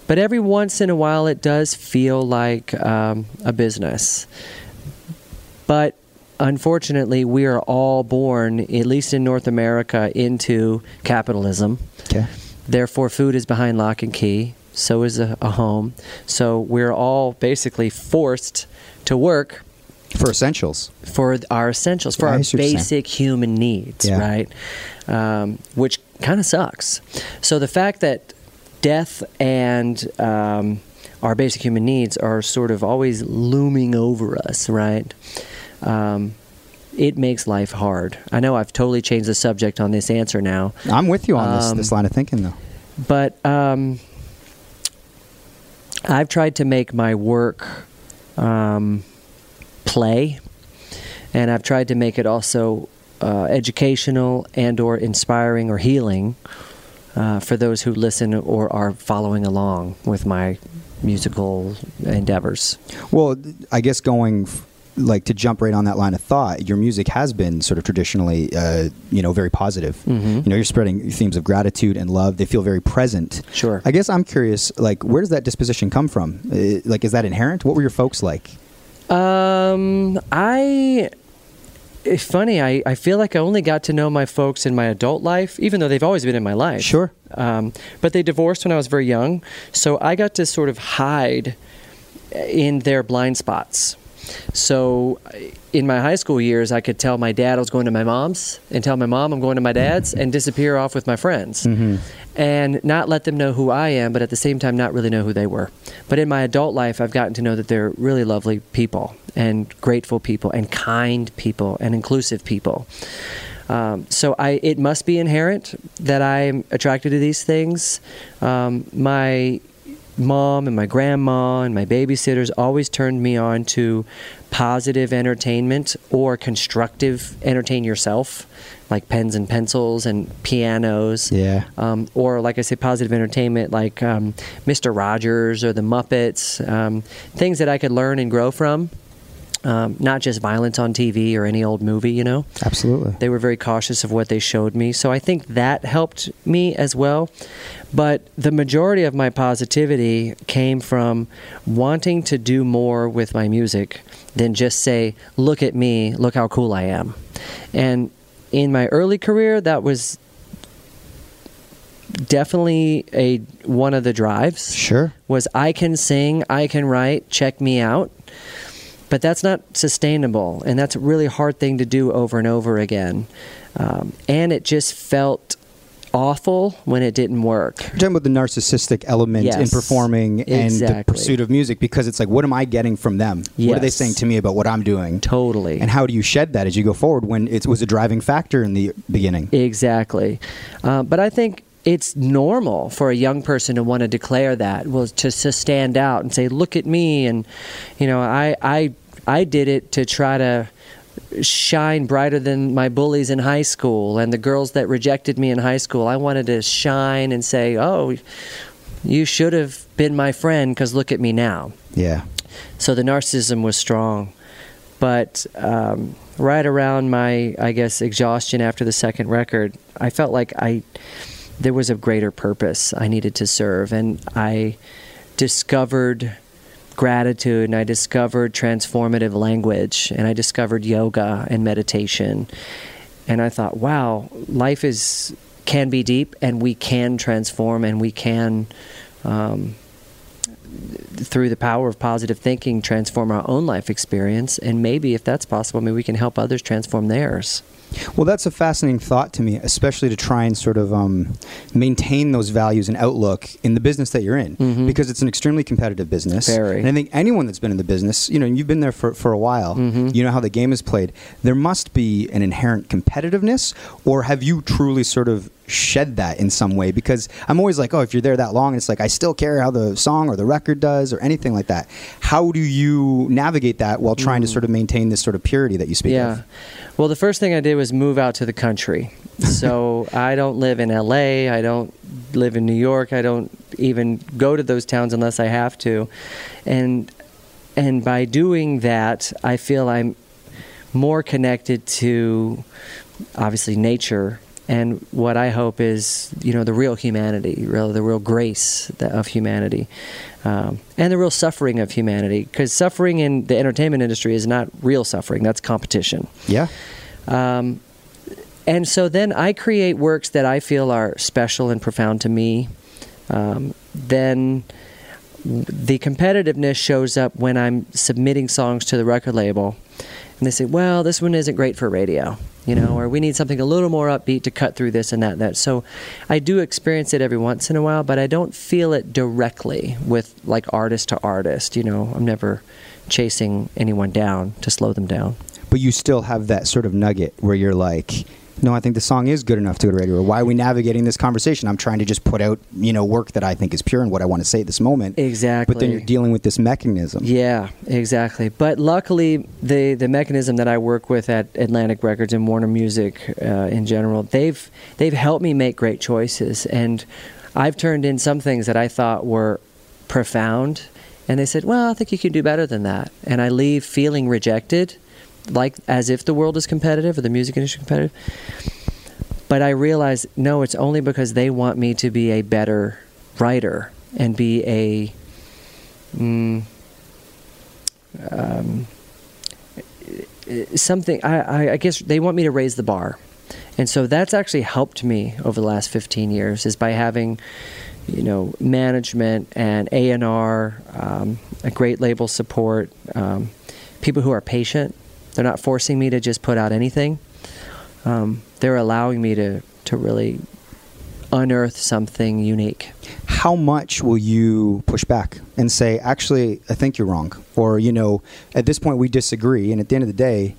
but every once in a while, it does feel like um, a business. But unfortunately, we are all born, at least in North America, into capitalism. Okay. Therefore, food is behind lock and key. So is a, a home. So we're all basically forced to work For essentials. for our essentials, for Yeah, our see what you're saying. basic human needs, Yeah. right? Um, which kind of sucks. So the fact that death and um, our basic human needs are sort of always looming over us, right? Um, it makes life hard. I know I've totally changed the subject on this answer now, I'm with you on this Um, this line of thinking though. but um, I've tried to make my work um, play, and I've tried to make it also uh, educational and or inspiring or healing uh, for those who listen or are following along with my musical endeavors. Well, I guess going like to jump right on that line of thought, your music has been sort of traditionally, uh, you know, very positive. Mhm. You know, you're spreading themes of gratitude and love. They feel very present. Sure. I guess I'm curious, like, where does that disposition come from? Uh, like, is that inherent? What were your folks like? Um, I. It's funny. I, I feel like I only got to know my folks in my adult life, even though they've always been in my life. Sure. Um, but they divorced when I was very young, so I got to sort of hide in their blind spots. So, in my high school years, I could tell my dad I was going to my mom's, and tell my mom I'm going to my dad's, and disappear off with my friends, and not let them know who I am, but at the same time, not really know who they were. But in my adult life, I've gotten to know that they're really lovely people, and grateful people, and kind people, and inclusive people. Um, so I, it must be inherent that I'm attracted to these things. Um, my mom and my grandma and my babysitters always turned me on to positive entertainment or constructive entertain yourself, like pens and pencils and pianos. Yeah. Um, or, like I say, positive entertainment like um, Mr. Rogers or the Muppets, um, things that I could learn and grow from. Um, not just violence on TV or any old movie, you know. Absolutely. They were very cautious of what they showed me. So I think that helped me as well. But the majority of my positivity came from wanting to do more with my music than just say, look at me, look how cool I am. And in my early career, that was definitely a one of the drives Sure. was I can sing, I can write, check me out. But that's not sustainable, and that's a really hard thing to do over and over again. Um, and it just felt awful when it didn't work. You're talking about the narcissistic element in Yes, performing and the pursuit of music because it's like, what am I getting from them? What are they saying to me about what I'm doing? Totally. And how do you shed that as you go forward when it was a driving factor in the beginning? Exactly. Uh, but I think it's normal for a young person to want to declare that, well, to, to stand out and say, look at me. And, you know, I, I, I did it to try to shine brighter than my bullies in high school and the girls that rejected me in high school. I wanted to shine and say, oh, you should have been my friend because look at me now. Yeah. So the narcissism was strong. But um, right around my, I guess, exhaustion after the second record, I felt like I there was a greater purpose I needed to serve, and I discovered gratitude, and I discovered transformative language, and I discovered yoga and meditation, and I thought, wow, life is can be deep, and we can transform, and we can. Um, through the power of positive thinking, transform our own life experience, and maybe if that's possible, maybe we can help others transform theirs. Well, that's a fascinating thought to me, especially to try and sort of um, maintain those values and outlook in the business that you're in, Mhm. because it's an extremely competitive business. Very. And I think anyone that's been in the business, you know, you've been there for, for a while, Mhm. you know how the game is played. There must be an inherent competitiveness, or have you truly sort of shed that in some way? Because I'm always like, oh, if you're there that long, it's like I still care how the song or the record does or anything like that. How do you navigate that while trying to sort of maintain this sort of purity that you speak Mm. yeah. of? Well, the first thing I did was move out to the country. So I don't live in LA. I don't live in New York. I don't even go to those towns unless I have to. And and by doing that, I feel I'm more connected to obviously nature and what I hope is you know the real humanity, real the real grace of humanity, um, and the real suffering of humanity. Because suffering in the entertainment industry is not real suffering; that's competition. Yeah. Um, and so then I create works that I feel are special and profound to me. Um, then the competitiveness shows up when I'm submitting songs to the record label, and they say, "Well, this one isn't great for radio." You know, mm-hmm. or we need something a little more upbeat to cut through this and that and that. So, I do experience it every once in a while, but I don't feel it directly with like artist to artist. You know, I'm never chasing anyone down to slow them down. but you still have that sort of nugget where you're like, no, I think the song is good enough to go to radio. Why are we navigating this conversation? I'm trying to just put out, you know, work that I think is pure and what I want to say at this moment. Exactly. But then you're dealing with this mechanism. Yeah, exactly. But luckily, the the mechanism that I work with at Atlantic Records and Warner Music uh, in general, they've they've helped me make great choices, and I've turned in some things that I thought were profound, and they said, "Well, I think you can do better than that," and I leave feeling rejected, like as if the world is competitive or the music industry is competitive. But I realize, no, it's only because they want me to be a better writer and be a mm, um, something. I, I, guess they want me to raise the bar, and so that's actually helped me over the last 15 years. Is by having, you know, management and A and R, um, a great label support, um, people who are patient. They're not forcing me to just put out anything. Um, they're allowing me to to really unearth something unique. How much will you push back and say, actually, I think you're wrong? Or, you know, at this point we disagree. And at the end of the day,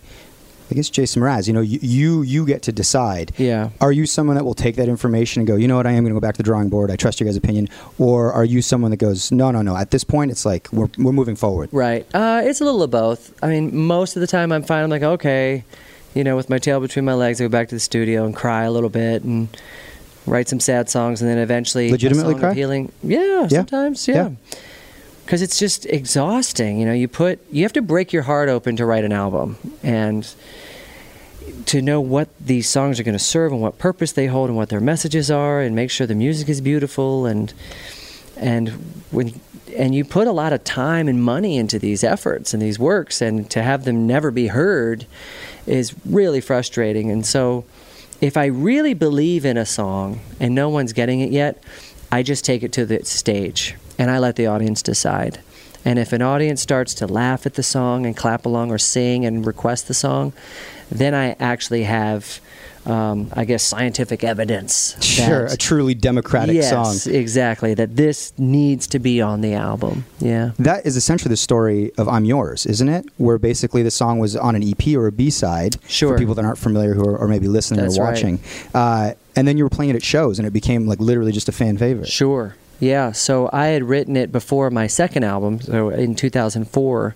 I guess Jason Mraz, you know, you, you, you get to decide. Yeah. Are you someone that will take that information and go, you know what, I am going to go back to the drawing board. I trust your guys' opinion. Or are you someone that goes, no, no, no. At this point, it's like we're, we're moving forward. Right. Uh, it's a little of both. I mean, most of the time I'm fine. I'm like, okay, you know, with my tail between my legs, I go back to the studio and cry a little bit and write some sad songs, and then eventually Legitimately cry? healing. Yeah, Yeah. sometimes, yeah. Yeah. Because it's just exhausting. You know, you put you have to break your heart open to write an album, and to know what these songs are going to serve and what purpose they hold and what their messages are, and make sure the music is beautiful and and when and you put a lot of time and money into these efforts and these works and to have them never be heard is really frustrating and so if i really believe in a song and no one's getting it yet i just take it to the stage and i let the audience decide. And if an audience starts to laugh at the song and clap along or sing and request the song then I actually have, um, I guess, scientific evidence. Sure, that- a truly democratic yes, song. exactly. That this needs to be on the album. Yeah. That is essentially the story of "I'm Yours," isn't it? Where basically the song was on an EP or a B side Sure. for people that aren't familiar who are or maybe listening That's or right. watching. Uh, and then you were playing it at shows, and it became like literally just a fan favorite. Sure. Yeah. So I had written it before my second album, so in 2004.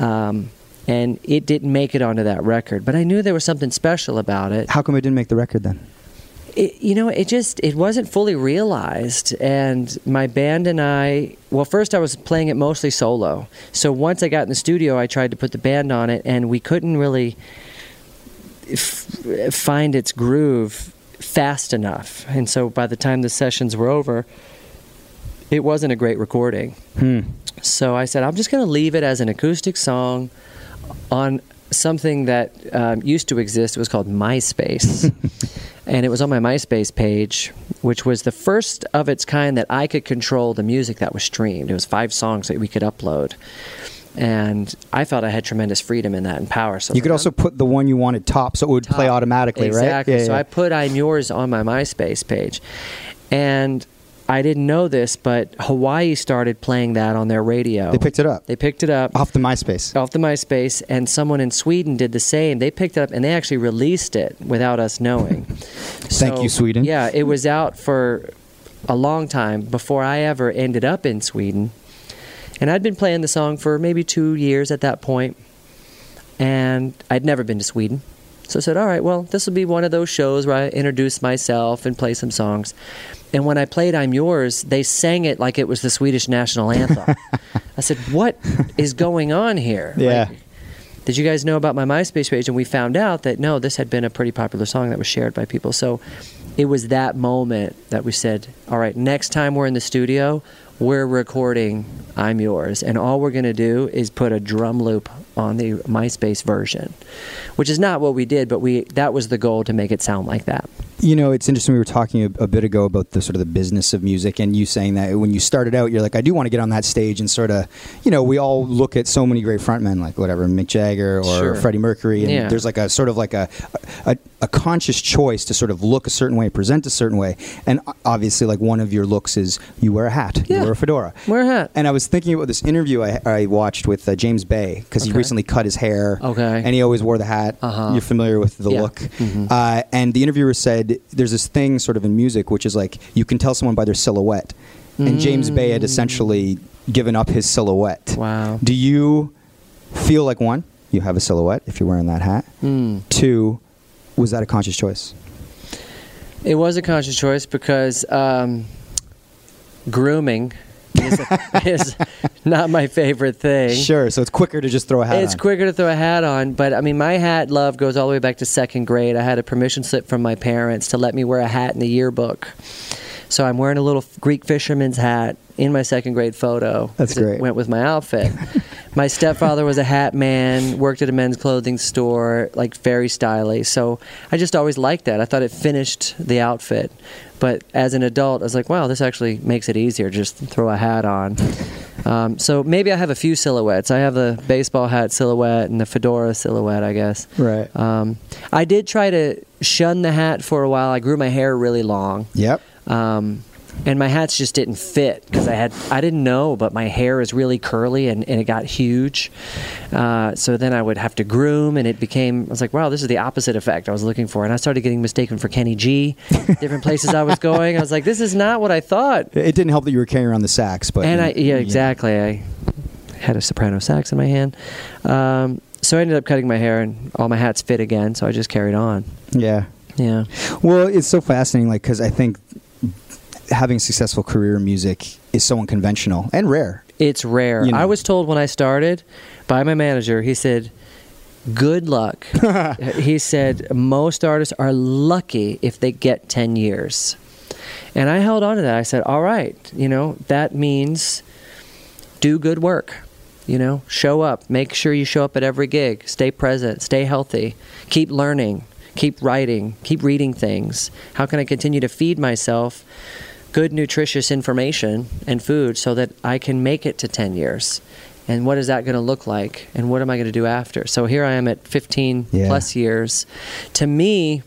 Um, and it didn't make it onto that record, but I knew there was something special about it. How come it didn't make the record then? it, you know, it just it wasn't fully realized, and my band and I. Well, first I was playing it mostly solo. So once I got in the studio, I tried to put the band on it, and we couldn't really f- find its groove fast enough. And so by the time the sessions were over, it wasn't a great recording. Hmm. So I said, I'm just going to leave it as an acoustic song on something that um, used to exist. It was called MySpace. and it was on my MySpace page, which was the first of its kind that I could control the music that was streamed. It was five songs that we could upload. And I felt I had tremendous freedom in that and power. So You could also put the one you wanted top, so it would play top. automatically, exactly. right? So I put "I'm Yours" on my MySpace page, and I didn't know this, but Hawaii started playing that on their radio. They picked it up They picked it up off the MySpace. off the MySpace, and someone in Sweden did the same. They picked it up and they actually released it without us knowing. Thank you, Sweden. Yeah, it was out for a long time before I ever ended up in Sweden. And I'd been playing the song for maybe two years at that point, and I'd never been to Sweden. So I said, all right, well, this will be one of those shows where I introduce myself and play some songs. And when I played I'm Yours, they sang it like it was the Swedish national anthem. I said, what is going on here? Yeah. Like, did you guys know about my MySpace page? And we found out that no, this had been a pretty popular song that was shared by people. So it was that moment that we said, all right, next time we're in the studio, we're recording I'm Yours. And all we're going to do is put a drum loop on the MySpace version, which is not what we did, but we that was the goal to make it sound like that. You know, it's interesting. We were talking a, a bit ago about the sort of the business of music, and you saying that when you started out, you're like, I do want to get on that stage and sort of, you know, we all look at so many great frontmen, like whatever Mick Jagger or Sure. Freddie Mercury, and Yeah. there's like a sort of like a, a a conscious choice to sort of look a certain way, present a certain way, and obviously, like one of your looks is you wear a hat, you wear a fedora. Wear a hat. And I was thinking about this interview I, I watched with uh, James Bay because he recently cut his hair. Okay. And he always wore the hat. Uh-huh. You're familiar with the Yeah. look. Mhm. Uh, and the interviewer said there's this thing sort of in music which is like you can tell someone by their silhouette. And James Bay had essentially given up his silhouette. Wow. Do you feel like one, you have a silhouette if you're wearing that hat? Mm. Two, was that a conscious choice? It was a conscious choice because um, grooming is, is not my favorite thing. Sure. So it's quicker to just throw a hat It's on. quicker to throw a hat on, but I mean, my hat love goes all the way back to second grade. I had a permission slip from my parents to let me wear a hat in the yearbook. So I'm wearing a little Greek fisherman's hat in my second grade photo. That's great. Went with my outfit. my stepfather was a hat man, worked at a men's clothing store, like very stylish. So I just always liked that. I thought it finished the outfit. But as an adult, I was like, wow, this actually makes it easier. Just throw a hat on. Um, so maybe I have a few silhouettes. I have the baseball hat silhouette and the fedora silhouette, I guess. Right. Um, I did try to shun the hat for a while. I grew my hair really long, Yep. um, and my hats just didn't fit because I had I didn't know, but my hair is really curly and, and it got huge. Uh, so then I would have to groom, and it became I was like, wow, this is the opposite effect I was looking for, and I started getting mistaken for Kenny G. Different places I was going, I was like, this is not what I thought. It didn't help that you were carrying around the sax, but And I yeah exactly. I had a soprano sax in my hand. Um, so I ended up cutting my hair, and all my hats fit again. So I just carried on. Yeah. Yeah. Well, it's so fascinating, like because I think having a successful career in music is so unconventional and rare. It's rare. You know. I was told when I started by my manager, he said, Good luck. he said, Most artists are lucky if they get 10 years. And I held on to that. I said, All right, you know, that means do good work. You know, show up. Make sure you show up at every gig. Stay present. Stay healthy. Keep learning. Keep writing. Keep reading things. How can I continue to feed myself good, nutritious information and food so that I can make it to 10 years? and what is that going to look like and what am i going to do after so here i am at 15 Yeah. plus years to me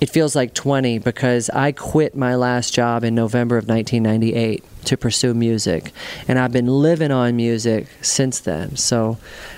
it feels like 20 because i quit my last job in november of 1998 to pursue music and i've been living on music since then so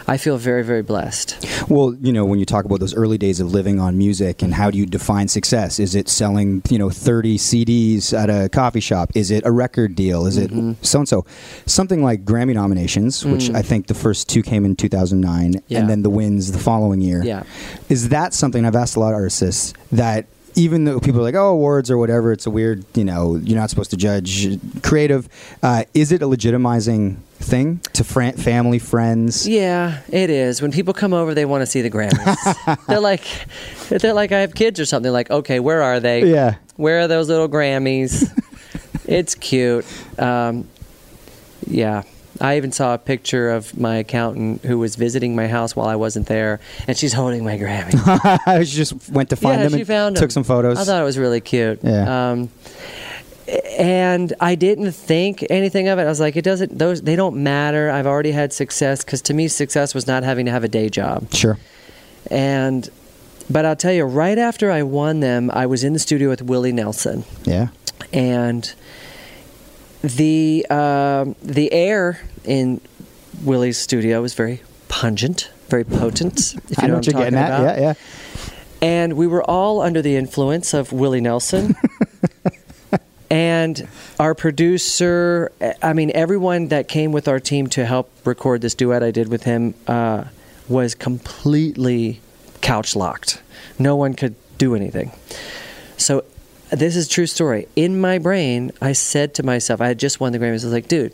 i feel very very blessed Well, you know, when you talk about those early days of living on music and how do you define success? Is it selling, you know, 30 CDs at a coffee shop? Is it a record deal? Is Mm-hmm. it so and so? Something like Grammy nominations, which I think the first two came in 2009 Mm. Yeah. and then the wins the following year. Yeah. Is that something I've asked a lot of artists that even though people are like, oh, awards or whatever, it's a weird, you know, you're not supposed to judge creative. Uh, is it a legitimizing thing to fran- family, friends? Yeah, it is. When people come over, they want to see the Grammys. they're like, they're like, I have kids or something. They're like, okay, where are they? Yeah. Where are those little Grammys? it's cute. Um, yeah. I even saw a picture of my accountant who was visiting my house while I wasn't there, and she's holding my Grammy. she just went to find yeah, them she and found took them. some photos. I thought it was really cute. Yeah. Um, and I didn't think anything of it. I was like, it doesn't. Those they don't matter. I've already had success because to me, success was not having to have a day job. sure. And but I'll tell you, right after I won them, I was in the studio with Willie Nelson, Yeah. and the um, the air in Willie's studio was very pungent, very potent. If you know know, what what you're getting at. about. Yeah, yeah. And we were all under the influence of Willie Nelson. and our producer, I mean, everyone that came with our team to help record this duet I did with him uh, was completely couch locked. No one could do anything. So, this is a true story. In my brain, I said to myself, I had just won the Grammys. I was like, dude,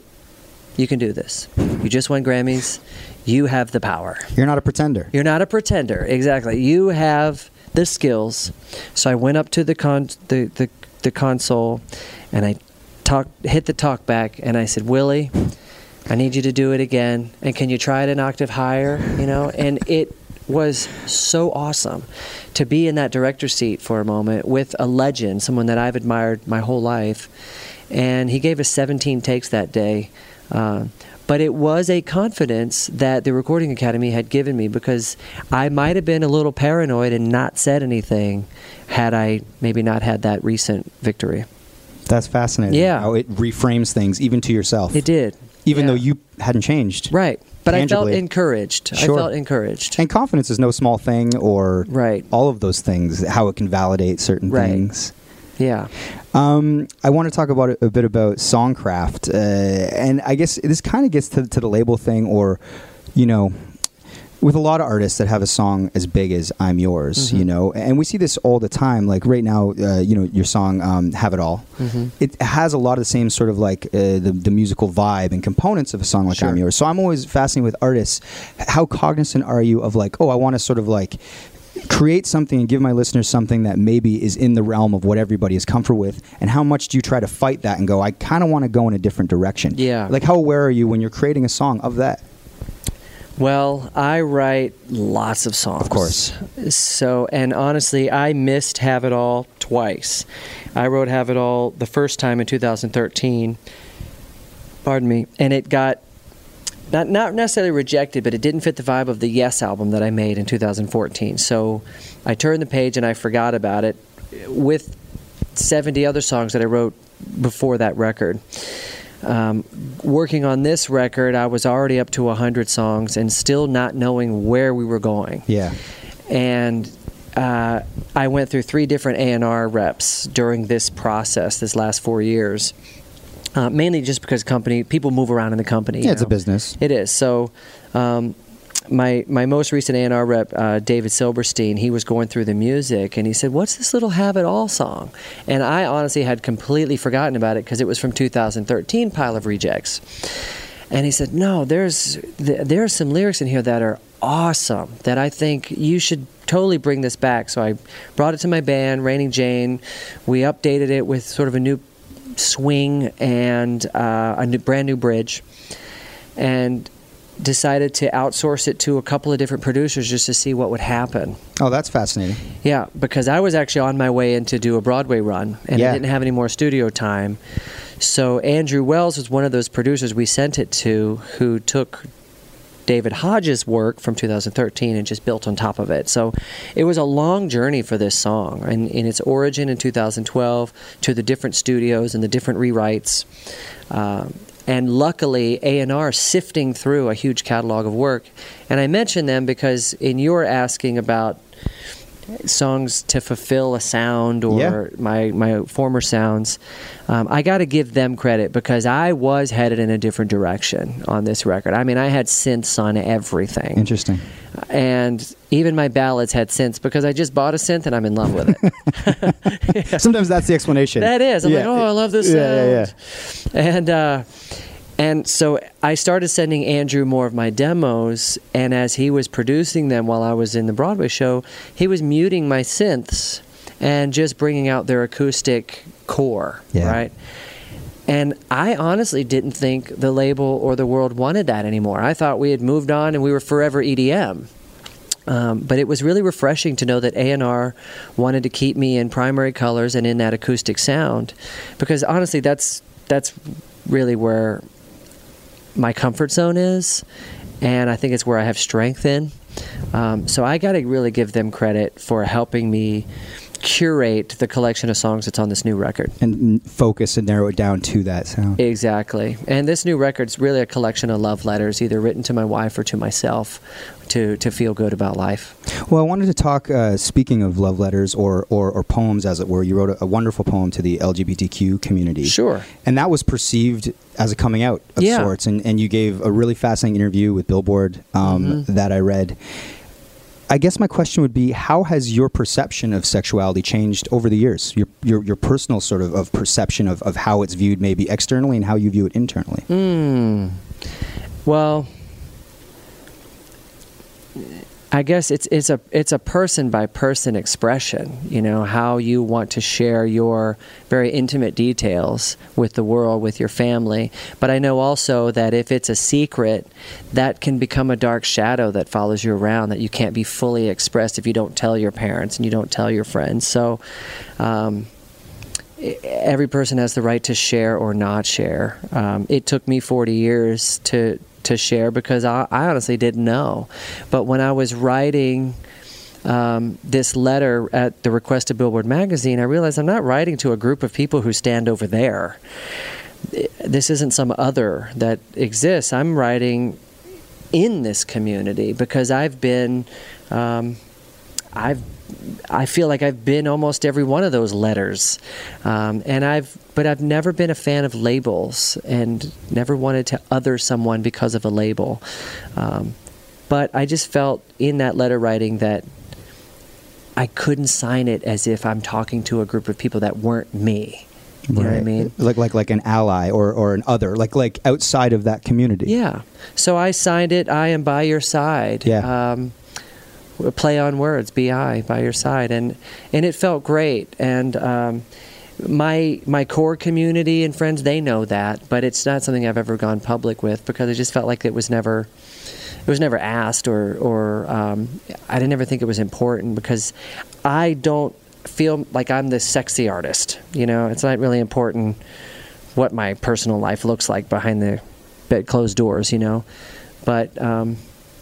you can do this. You just won Grammys. You have the power. You're not a pretender. You're not a pretender. Exactly. You have the skills. So I went up to the con the, the, the console and I talk hit the talk back and I said, Willie, I need you to do it again. And can you try it an octave higher? You know? And it was so awesome to be in that director seat for a moment with a legend, someone that I've admired my whole life. And he gave us 17 takes that day. Uh, but it was a confidence that the Recording Academy had given me because I might have been a little paranoid and not said anything had I maybe not had that recent victory. That's fascinating. Yeah. How it reframes things even to yourself. It did. Even Yeah. though you hadn't changed. Right. But I felt encouraged. Sure. I felt encouraged. And confidence is no small thing or Right. all of those things, how it can validate certain Right. things. Yeah. Um, I want to talk about a, a bit about songcraft, uh, and I guess this kind of gets to, to the label thing, or you know, with a lot of artists that have a song as big as "I'm Yours," Mm-hmm. you know, and we see this all the time. Like right now, uh, you know, your song um, "Have It All," Mm-hmm. it has a lot of the same sort of like uh, the the musical vibe and components of a song like Sure. "I'm Yours." So I'm always fascinated with artists. How cognizant are you of like, oh, I want to sort of like create something and give my listeners something that maybe is in the realm of what everybody is comfortable with and how much do you try to fight that and go i kind of want to go in a different direction Yeah. like how aware are you when you're creating a song of that Well, I write lots of songs. Of course. So, and honestly, I missed Have It All twice. I wrote Have It All the first time in 2013. Pardon me. And it got not not necessarily rejected, but it didn't fit the vibe of the Yes album that I made in 2014. So, I turned the page and I forgot about it with 70 other songs that I wrote before that record. Um, working on this record, I was already up to 100 songs and still not knowing where we were going. yeah And uh, I went through three different A&R reps during this process, this last four years. Uh, mainly just because company people move around in the company. yeah it's a business It is. So, um, my my most recent A&R rep, uh, David Silberstein, he was going through the music and he said, "What's this little Have It All song?" And I honestly had completely forgotten about it because it was from 2013 Pile of Rejects. And he said, "No, there's th- there are some lyrics in here that are awesome that I think you should totally bring this back." So I brought it to my band, Raining Jane. We updated it with sort of a new swing and uh, a new, brand new bridge, and decided to outsource it to a couple of different producers just to see what would happen. oh that's fascinating Yeah, because I was actually on my way in to do a Broadway run, and Yeah. I didn't have any more studio time. So Andrew Wells was one of those producers we sent it to, who took David Hodges' work from 2013 and just built on top of it. So it was a long journey for this song, and in its origin in 2012 to the different studios and the different rewrites. Um, and luckily A&R sifting through a huge catalog of work. And I mention them because in your asking about songs to fulfill a sound or Yeah. my my former sounds, um, I got to give them credit because I was headed in a different direction on this record. I mean, I had synths on everything, Interesting. and even my ballads had synths because I just bought a synth and I'm in love with it. Sometimes that's the explanation. That is. I'm Yeah. like, oh, I love this Yeah, sound. yeah, And uh, and so I started sending Andrew more of my demos, and as he was producing them while I was in the Broadway show, he was muting my synths and just bringing out their acoustic core, Yeah. right? And I honestly didn't think the label or the world wanted that anymore. I thought we had moved on and we were forever EDM. Um, but it was really refreshing to know that A&R wanted to keep me in primary colors and in that acoustic sound because honestly that's that's really where my comfort zone is and I think it's where I have strength in. Um, so I got to really give them credit for helping me curate the collection of songs that's on this new record. And focus and narrow it down to that sound. Exactly. And this new record's really a collection of love letters, either written to my wife or to myself, to, to feel good about life. Well, I wanted to talk. Uh, speaking of love letters or, or, or poems, as it were, you wrote a, a wonderful poem to the LGBTQ community. Sure. And that was perceived as a coming out of Yeah. sorts. And, and you gave a really fascinating interview with Billboard um, Mm-hmm. that I read. I guess my question would be how has your perception of sexuality changed over the years? Your, your, your personal sort of, of perception of, of how it's viewed maybe externally and how you view it internally? Hmm. Well, I guess it's it's a it's a person by person expression. You know how you want to share your very intimate details with the world, with your family. But I know also that if it's a secret, that can become a dark shadow that follows you around that you can't be fully expressed if you don't tell your parents and you don't tell your friends. So. Um, every person has the right to share or not share. Um, it took me 40 years to to share because I, I honestly didn't know. But when I was writing um, this letter at the request of Billboard magazine, I realized I'm not writing to a group of people who stand over there. This isn't some other that exists. I'm writing in this community because I've been, um, I've I feel like I've been almost every one of those letters, um, and I've but I've never been a fan of labels and never wanted to other someone because of a label. Um, but I just felt in that letter writing that I couldn't sign it as if I'm talking to a group of people that weren't me. You know what I mean? Like like like an ally or, or an other, like like outside of that community. Yeah. So I signed it. I am by your side. Yeah. Um, play on words, bi by your side, and and it felt great. And um, my my core community and friends they know that, but it's not something I've ever gone public with because I just felt like it was never it was never asked or or um, I didn't ever think it was important because I don't feel like I'm the sexy artist. You know, it's not really important what my personal life looks like behind the closed doors. You know, but um,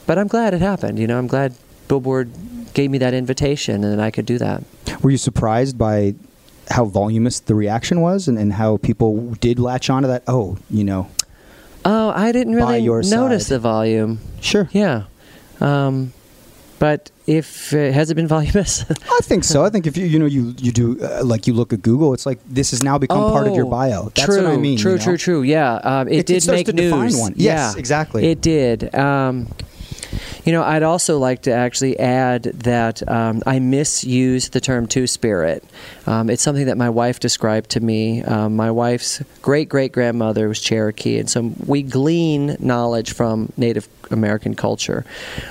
but I'm glad it happened. You know, I'm glad Billboard gave me that invitation and I could do that. Were you surprised by how voluminous the reaction was and, and how people did latch onto that? Oh, you know, Oh, I didn't really notice side. the volume. sure. Yeah. Um, but if uh, has it been voluminous? I think so. I think if you you know you you do uh, like you look at Google, it's like this has now become part of your Oh, bio. That's true, what I mean. True, you know? true, true. Yeah, um, it, It- it did starts make news. one. Yes, yeah, exactly. It did. Um, you know, I'd also like to actually add that um, I misuse the term two spirit. Um, it's something that my wife described to me. Um, my wife's great great grandmother was Cherokee, and so we glean knowledge from Native American culture.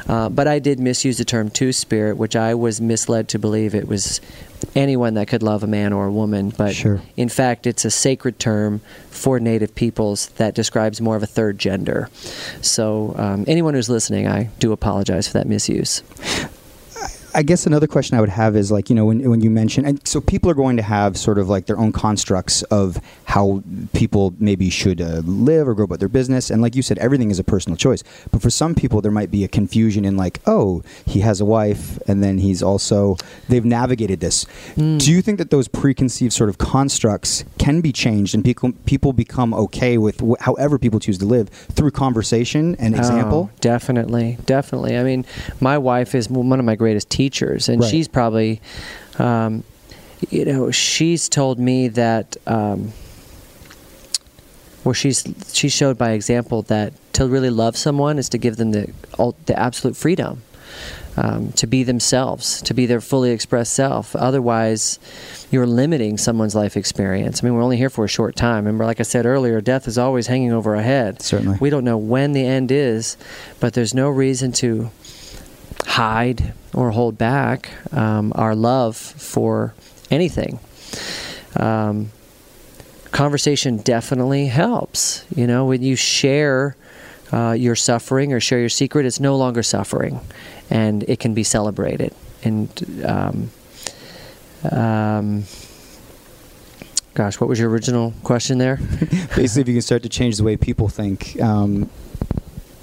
Uh, but I did misuse the term two spirit, which I was misled to believe it was anyone that could love a man or a woman. But Sure. in fact, it's a sacred term for Native peoples that describes more of a third gender. So, um, anyone who's listening, I do apologize for that misuse. I guess another question I would have is like you know when when you mention and so people are going to have sort of like their own constructs of how people maybe should uh, live or go about their business and like you said everything is a personal choice but for some people there might be a confusion in like oh he has a wife and then he's also they've navigated this. Hmm. Do you think that those preconceived sort of constructs can be changed and people people become okay with wh- however people choose to live through conversation and example? Oh, definitely, definitely. I mean, my wife is one of my greatest teachers, and Right. she's probably, um, you know, she's told me that, um, well, she's she showed by example that to really love someone is to give them the the absolute freedom. Um, to be themselves, to be their fully expressed self. Otherwise, you're limiting someone's life experience. I mean, we're only here for a short time. Remember, like I said earlier, death is always hanging over our head. Certainly. We don't know when the end is, but there's no reason to hide or hold back um, our love for anything. Um, conversation definitely helps. You know, when you share uh, your suffering or share your secret, it's no longer suffering, and it can be celebrated. And um, um, gosh, what was your original question there? Basically, if you can start to change the way people think um,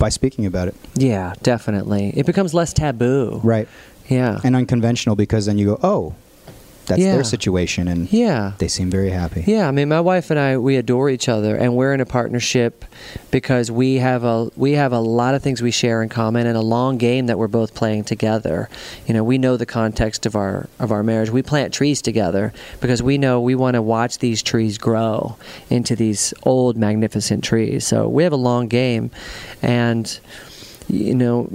by speaking about it, Yeah, definitely. It becomes less taboo. right? Yeah. And unconventional because then you go, oh, that's Yeah. their situation, and yeah. they seem very happy. Yeah, I mean, my wife and I we adore each other, and we're in a partnership because we have a we have a lot of things we share in common, and a long game that we're both playing together. You know, we know the context of our of our marriage. We plant trees together because we know we want to watch these trees grow into these old, magnificent trees. So we have a long game, and you know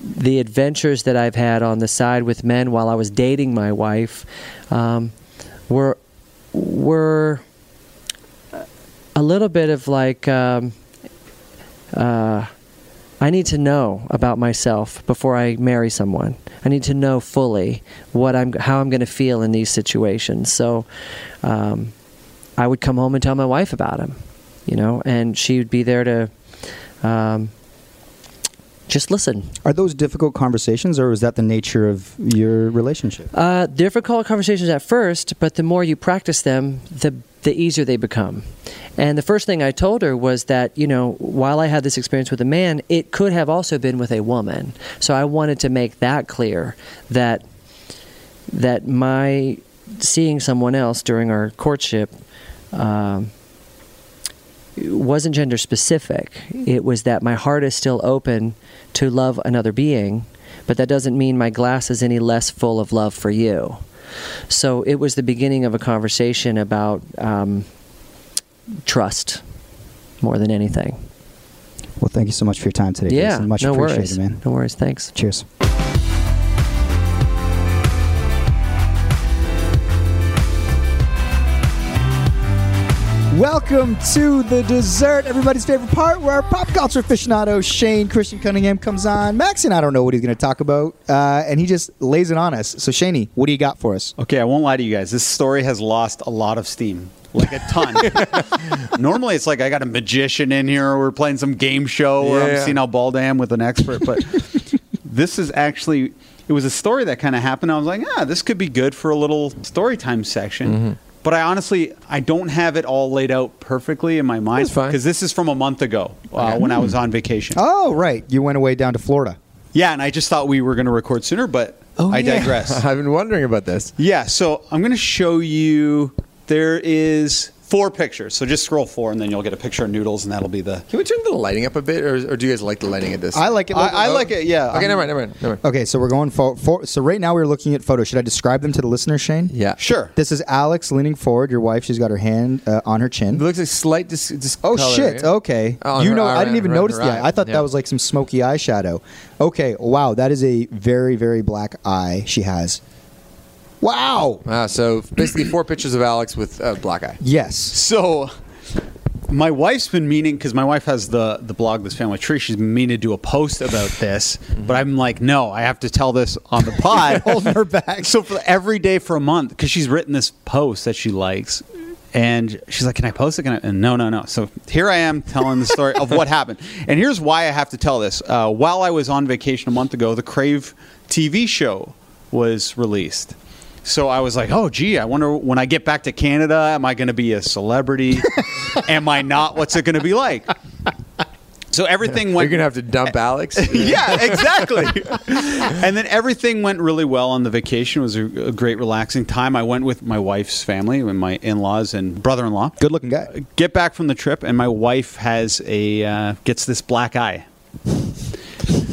the adventures that I've had on the side with men while I was dating my wife um, were were a little bit of like um, uh, I need to know about myself before I marry someone. I need to know fully what I'm how I'm going to feel in these situations. So um, I would come home and tell my wife about him, you know, and she would be there to. Um, just listen. Are those difficult conversations, or is that the nature of your relationship? Uh, difficult conversations at first, but the more you practice them, the the easier they become. And the first thing I told her was that you know while I had this experience with a man, it could have also been with a woman. So I wanted to make that clear that that my seeing someone else during our courtship. Um, wasn't gender specific. It was that my heart is still open to love another being, but that doesn't mean my glass is any less full of love for you. So it was the beginning of a conversation about um, trust more than anything. Well, thank you so much for your time today. yeah, Jason. much no appreciated, worries, man. no worries. Thanks. Cheers. Welcome to the dessert, everybody's favorite part, where our pop culture aficionado Shane Christian Cunningham comes on. Max and I don't know what he's going to talk about, uh, and he just lays it on us. So, Shaney, what do you got for us? Okay, I won't lie to you guys. This story has lost a lot of steam, like a ton. Normally, it's like I got a magician in here. Or we're playing some game show, or Yeah. I'm seeing how bald I am with an expert. But this is actually it was a story that kind of happened. I was like, ah, this could be good for a little story time section. Mm-hmm. But I honestly, I don't have it all laid out perfectly in my mind because this is from a month ago uh, Okay. when I was on vacation. Oh, right. You went away down to Florida. Yeah, and I just thought we were going to record sooner, but Oh, I yeah. digress. I've been wondering about this. Yeah, so I'm going to show you. There is four pictures. So just scroll four, and then you'll get a picture of noodles, and that'll be the. Can we turn the lighting up a bit, or, or do you guys like the lighting of this? I like it. I, I like it. Yeah. Okay, I'm- never mind, never mind, never mind. Okay, so we're going for, for so right now we're looking at photos. Should I describe them to the listener, Shane? Yeah, Sure. This is Alex leaning forward. Your wife, she's got her hand uh, on her chin. It looks like slight dis- dis- Oh color, shit! yeah? Okay, Oh, you her know eye- I didn't even her- notice her the eye. eye. I thought Yeah. that was like some smoky eyeshadow. Okay, wow, that is a very very black eye she has. Wow. Ah, so basically four pictures of Alex with uh, black eye. Yes. So, my wife's been meaning because my wife has the the blog this family tree. She's been meaning to do a post about this, but I'm like, no, I have to tell this on the pod. Holding her back. So for every day for a month, because she's written this post that she likes, and she's like, "Can I post it?" Can I? And no, no, no. So here I am telling the story of what happened, and here's why I have to tell this. Uh, while I was on vacation a month ago, the Crave TV show was released. So I was like, oh, gee, I wonder when I get back to Canada, am I going to be a celebrity? am I not? What's it going to be like? So everything went. You're gonna have to dump Alex. yeah, exactly. and then everything went really well on the vacation. It was a, a great, relaxing time. I went with my wife's family and my in-laws and brother-in-law. Good looking guy. Get back from the trip, and my wife has a uh, gets this black eye.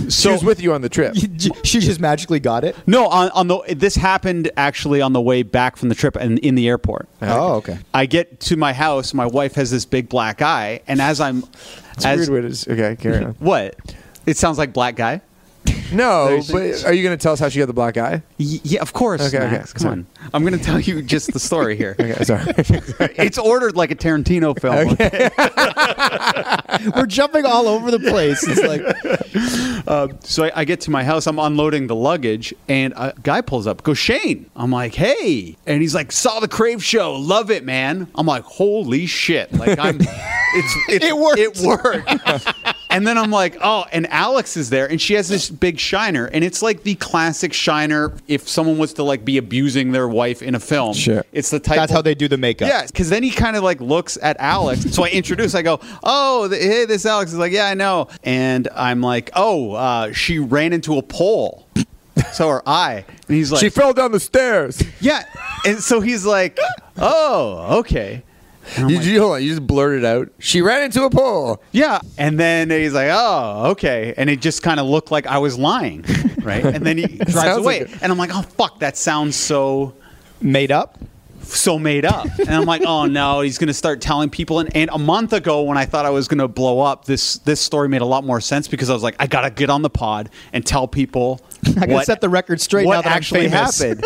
She was with you on the trip. she just magically got it. No, on, on the this happened actually on the way back from the trip and in the airport. Oh, okay. Oh, I get to my house, my wife has this big black eye, and as I'm, It's a as weird way to. Okay, carry on. what? It sounds like black guy. No, but are you gonna tell us how she got the black eye? Y- yeah, of course. Okay, okay, Max, come sorry. on. I'm going to tell you just the story here. Okay, sorry. it's ordered like a Tarantino film. Okay. We're jumping all over the place. It's like Uh, so I, I get to my house, I'm unloading the luggage, and a guy pulls up, goes Shane. I'm like, hey, and he's like, saw the Crave show, love it, man. I'm like, holy shit, like I'm, it's, it's It worked. it worked. And then I'm like, oh, and Alex is there, and she has this big shiner, and it's like the classic shiner. If someone was to like be abusing their wife in a film, Sure. it's the type. that's of- how they do the makeup. yeah, because then he kind of like looks at Alex. So I introduce. I go, "Oh, th- hey, this Alex is like, yeah, I know." And I'm like, "Oh, uh, she ran into a pole." So her eye, and he's like, she fell down the stairs. "Yeah," and so he's like, "Oh, okay." And I'm You, like, you, hold on, you just blurted out. She ran into a pole. yeah, and then he's like, "Oh, okay," and it just kind of looked like I was lying, right? And then he drives away, like and I'm like, "Oh, fuck, that sounds so." Made up. so made up. And I'm like, oh no, he's going to start telling people. And, and a month ago, when I thought I was going to blow up, this this story made a lot more sense because I was like, I got to get on the pod and tell people. I gotta set the record straight What now that I'm actually happened?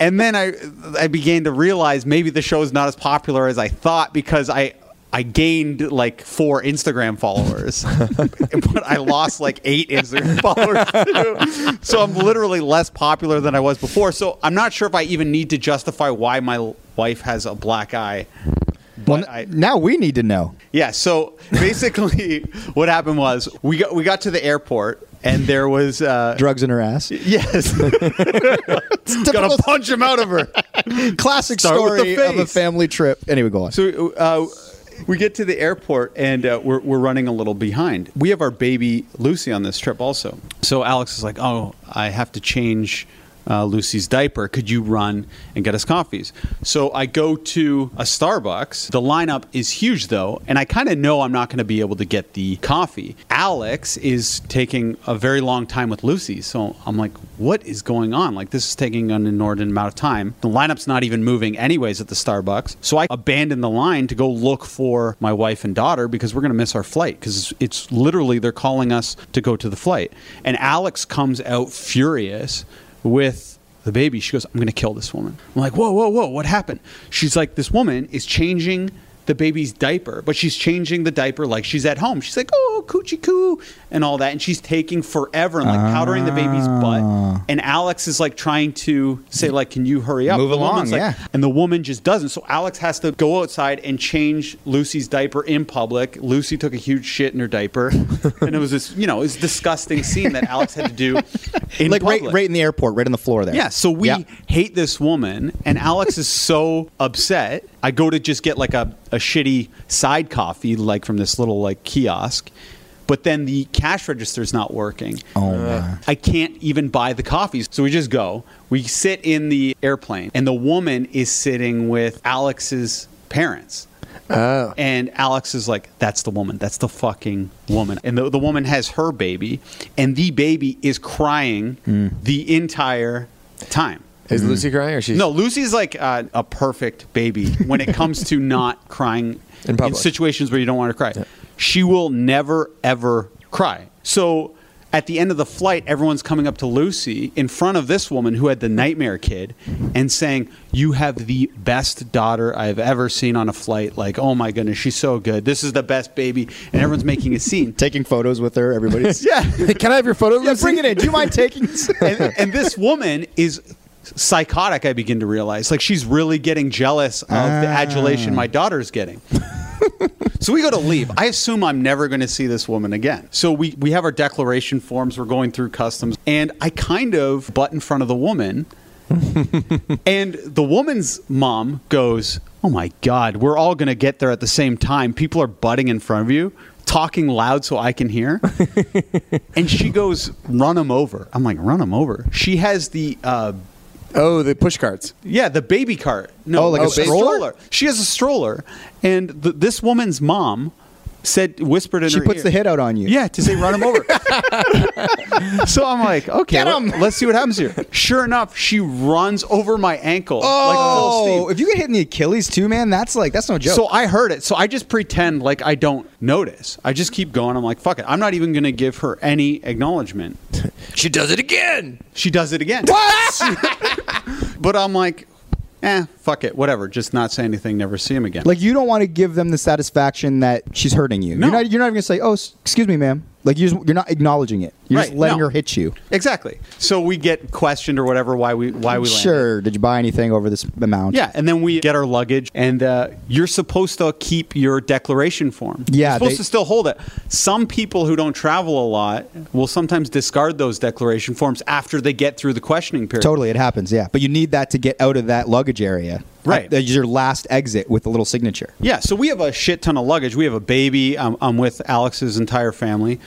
And then I I began to realize maybe the show is not as popular as I thought because I. I gained like four Instagram followers, but I lost like eight Instagram followers. Too. So I'm literally less popular than I was before. So I'm not sure if I even need to justify why my wife has a black eye. Well, But I, now we need to know. yeah. So basically, what happened was we got we got to the airport and there was uh, Drugs in her ass. yes, gotta punch him out of her. classic Start story of a family trip. Anyway, go on. So uh, we get to the airport and uh, we're, we're running a little behind. We have our baby Lucy on this trip also. So Alex is like, oh, I have to change uh, Lucy's diaper. Could you run and get us coffees? So I go to a Starbucks. The lineup is huge though, and I kind of know I'm not going to be able to get the coffee. Alex is taking a very long time with Lucy. So I'm like, what is going on? Like, this is taking an inordinate amount of time. The lineup's not even moving, anyways, at the Starbucks. So I abandon the line to go look for my wife and daughter because we're going to miss our flight because it's literally they're calling us to go to the flight. And Alex comes out furious with the baby. She goes, I'm going to kill this woman. I'm like, whoa, whoa, whoa, what happened? She's like, this woman is changing the baby's diaper, but she's changing the diaper like she's at home. She's like, oh, coochie coo, and all that. And she's taking forever and like powdering the baby's butt. Ah. And Alex is like trying to say, like, can you hurry up? Move The along, like- yeah. And the woman just doesn't. So Alex has to go outside and change Lucy's diaper in public. Lucy took a huge shit in her diaper. and it was this, you know, it was a disgusting scene that Alex had to do in like right, public. right in the airport, right on the floor there. Yeah, so we Yeah. hate this woman, and Alex is so upset. I go to just get like a, a shitty side coffee, like from this little like kiosk, but then the cash register is not working. Oh uh, my. I can't even buy the coffees. So we just go. We sit in the airplane, and the woman is sitting with Alex's parents. Oh. And Alex is like, that's the woman. That's the fucking woman. And the, the woman has her baby, and the baby is crying the entire time. Is Lucy crying or she's No, Lucy's like uh, a perfect baby when it comes to not crying In public. situations where you don't want to cry. She will never, ever cry. So at the end of the flight, everyone's coming up to Lucy in front of this woman who had the nightmare kid and saying, You have the best daughter I've ever seen on a flight. Like, oh my goodness, she's so good. This is the best baby. And everyone's making a scene. Taking photos with her. Everybody's. Yeah. Can I have your photo? Yeah, bring it in. Do you mind taking and, and this woman is psychotic i begin to realize like she's really getting jealous of the Ah. adulation my daughter's getting So we go to leave. I assume I'm never going to see this woman again. So we, we have our declaration forms. We're going through customs. And I kind of butt in front of the woman. and the woman's mom goes, Oh my God, we're all going to get there at the same time. People are butting in front of you, talking loud so I can hear. and she goes, Run them over. I'm like, Run them over. She has the. Uh, Oh, the push carts. yeah, the baby cart. No, Oh, like a a stroller? She has a stroller, and th- this woman's mom said, whispered in her ear. She her puts ear- the hit out on you. Yeah, to say run him over. so I'm like, okay, Get let- 'em. let's see what happens here. Sure enough, she runs over my ankle Oh, steam. if you get hit in the Achilles too, man, that's like that's no joke. So I heard it. So I just pretend like I don't notice. I just keep going. I'm like, fuck it. I'm not even going to give her any acknowledgement. She does it again. She does it again. what? But I'm like, eh, fuck it. Whatever. Just not say anything. Never see him again. like you don't want to give them the satisfaction that she's hurting you. No. You're not. You're not even gonna say, "Oh, s- excuse me, ma'am." Like you just, you're not acknowledging it. You're just letting no. her hit you. exactly. So we get questioned or whatever why we why we landed. Sure. Did you buy anything over this amount? Yeah, and then we get our luggage, and uh, you're supposed to keep your declaration form. Yeah, you're supposed they- to still hold it. Some people who don't travel a lot will sometimes discard those declaration forms after they get through the questioning period. Totally, it happens. Yeah, but you need that to get out of that luggage area. Right. That's your last exit with the little signature. Yeah, so we have a shit ton of luggage. We have a baby. I'm, I'm with Alex's entire family,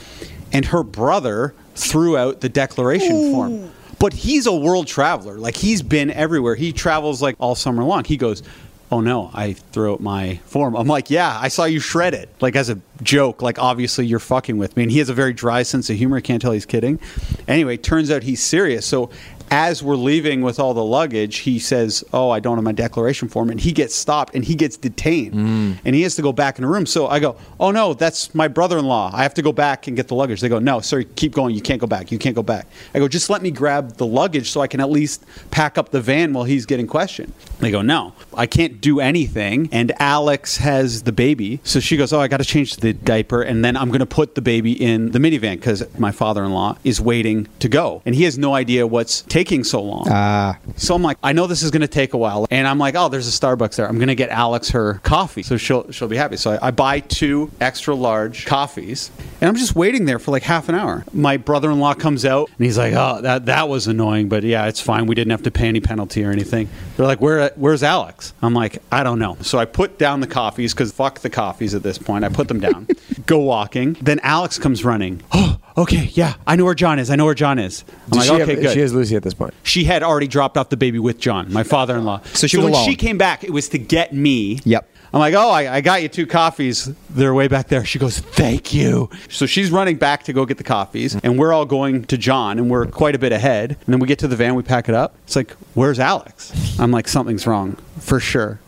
and her brother threw out the declaration form. But he's a world traveler. Like he's been everywhere. He travels like all summer long. He goes, "Oh no, I threw out my form." I'm like, "Yeah, I saw you shred it." Like as a joke. Like obviously you're fucking with me. And he has a very dry sense of humor. I can't tell he's kidding. Anyway, turns out he's serious. So as we're leaving with all the luggage, he says, "Oh, I don't have my declaration form," and he gets stopped and he gets detained, mm. and he has to go back in the room. So I go, "Oh no, that's my brother-in-law. I have to go back and get the luggage." They go, "No, sir, keep going. You can't go back. You can't go back." I go, "Just let me grab the luggage so I can at least pack up the van while he's getting questioned." They go, "No, I can't do anything." And Alex has the baby, so she goes, "Oh, I got to change the diaper, and then I'm going to put the baby in the minivan because my father-in-law is waiting to go, and he has no idea what's taking so long." Ah, So I'm like, I know this is going to take a while, and I'm like, oh, there's a Starbucks there. I'm going to get Alex her coffee, so she'll she'll be happy. So I, I buy two extra large coffees, and I'm just waiting there for like half an hour. My brother-in-law comes out, and he's like, oh, that that was annoying, but yeah, it's fine. We didn't have to pay any penalty or anything. They're like, where where's Alex? I'm like, I don't know. So I put down the coffees because fuck the coffees at this point. I put them down, go walking. Then Alex comes running. Oh, okay, yeah, I know where John is. I know where John is. I'm Does like, she, okay, have, good she has Lucy at this point. she had already dropped off the baby with John, my father-in-law. So she was when alone. she came back, it was to get me. Yep. I'm like, oh, I, I got you two coffees. They're way back there. She goes, thank you. So she's running back to go get the coffees, and we're all going to John, and we're quite a bit ahead. And then we get to the van, we pack it up. It's like, where's Alex? I'm like, something's wrong for sure.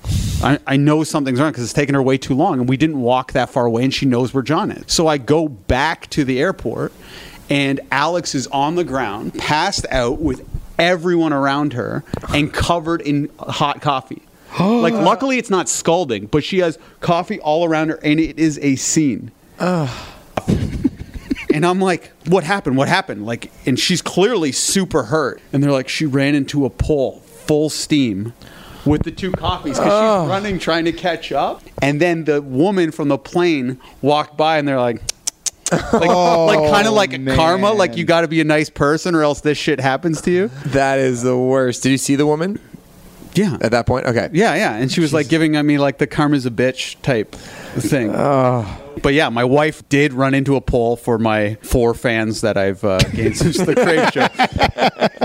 I, I know something's wrong because it's taken her way too long, and we didn't walk that far away, and she knows where John is. So I go back to the airport, and Alex is on the ground, passed out with everyone around her, and covered in hot coffee. like, luckily, it's not scalding, but she has coffee all around her, and it is a scene. And I'm like, what happened? What happened? Like, and she's clearly super hurt. And they're like, she ran into a pole full steam with the two coffees because she's running trying to catch up. And then the woman from the plane walked by and they're like, like, like kind of like a karma, like you got to be a nice person or else this shit happens to you. That is the worst. Did you see the woman Yeah. at that point? Okay. Yeah, yeah. And she was like giving me like the karma's a bitch type thing. But yeah, my wife did run into a poll for my four fans that I've uh, gained since the Crave show.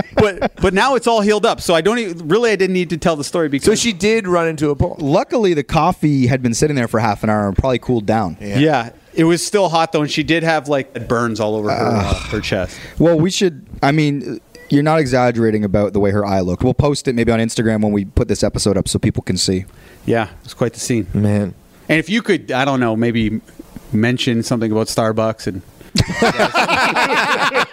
but but now it's all healed up, so I don't even, really I didn't need to tell the story because So she did run into a pole. luckily the coffee had been sitting there for half an hour and probably cooled down. yeah. it was still hot though, and she did have like burns all over her uh, her chest. Well, we should. I mean, you're not exaggerating about the way her eye looked. We'll post it maybe on Instagram when we put this episode up so people can see. Yeah, it was quite the scene. Man. And if you could, I don't know, maybe mention something about Starbucks and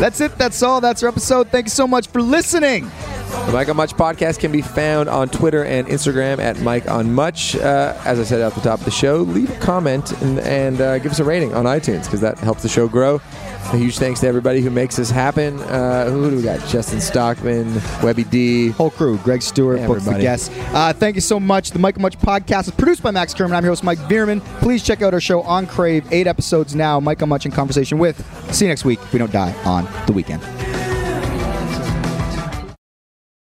That's it. That's all. That's our episode. Thank you so much for listening. The Mike on Much podcast can be found on Twitter and Instagram at Mike on Much. Uh, as I said at the top of the show, leave a comment and, and uh, give us a rating on iTunes because that helps the show grow. A huge thanks to everybody who makes this happen. Uh, who do we got? Justin Stockman, Webby D. Whole crew, Greg Stewart, books the guests. Uh, thank you so much. The Mike and Much podcast is produced by Max Kerman. I'm your host, Mike Bierman. Please check out our show on Crave. Eight episodes now. Mike and Much in conversation with. See you next week if we don't die on the weekend.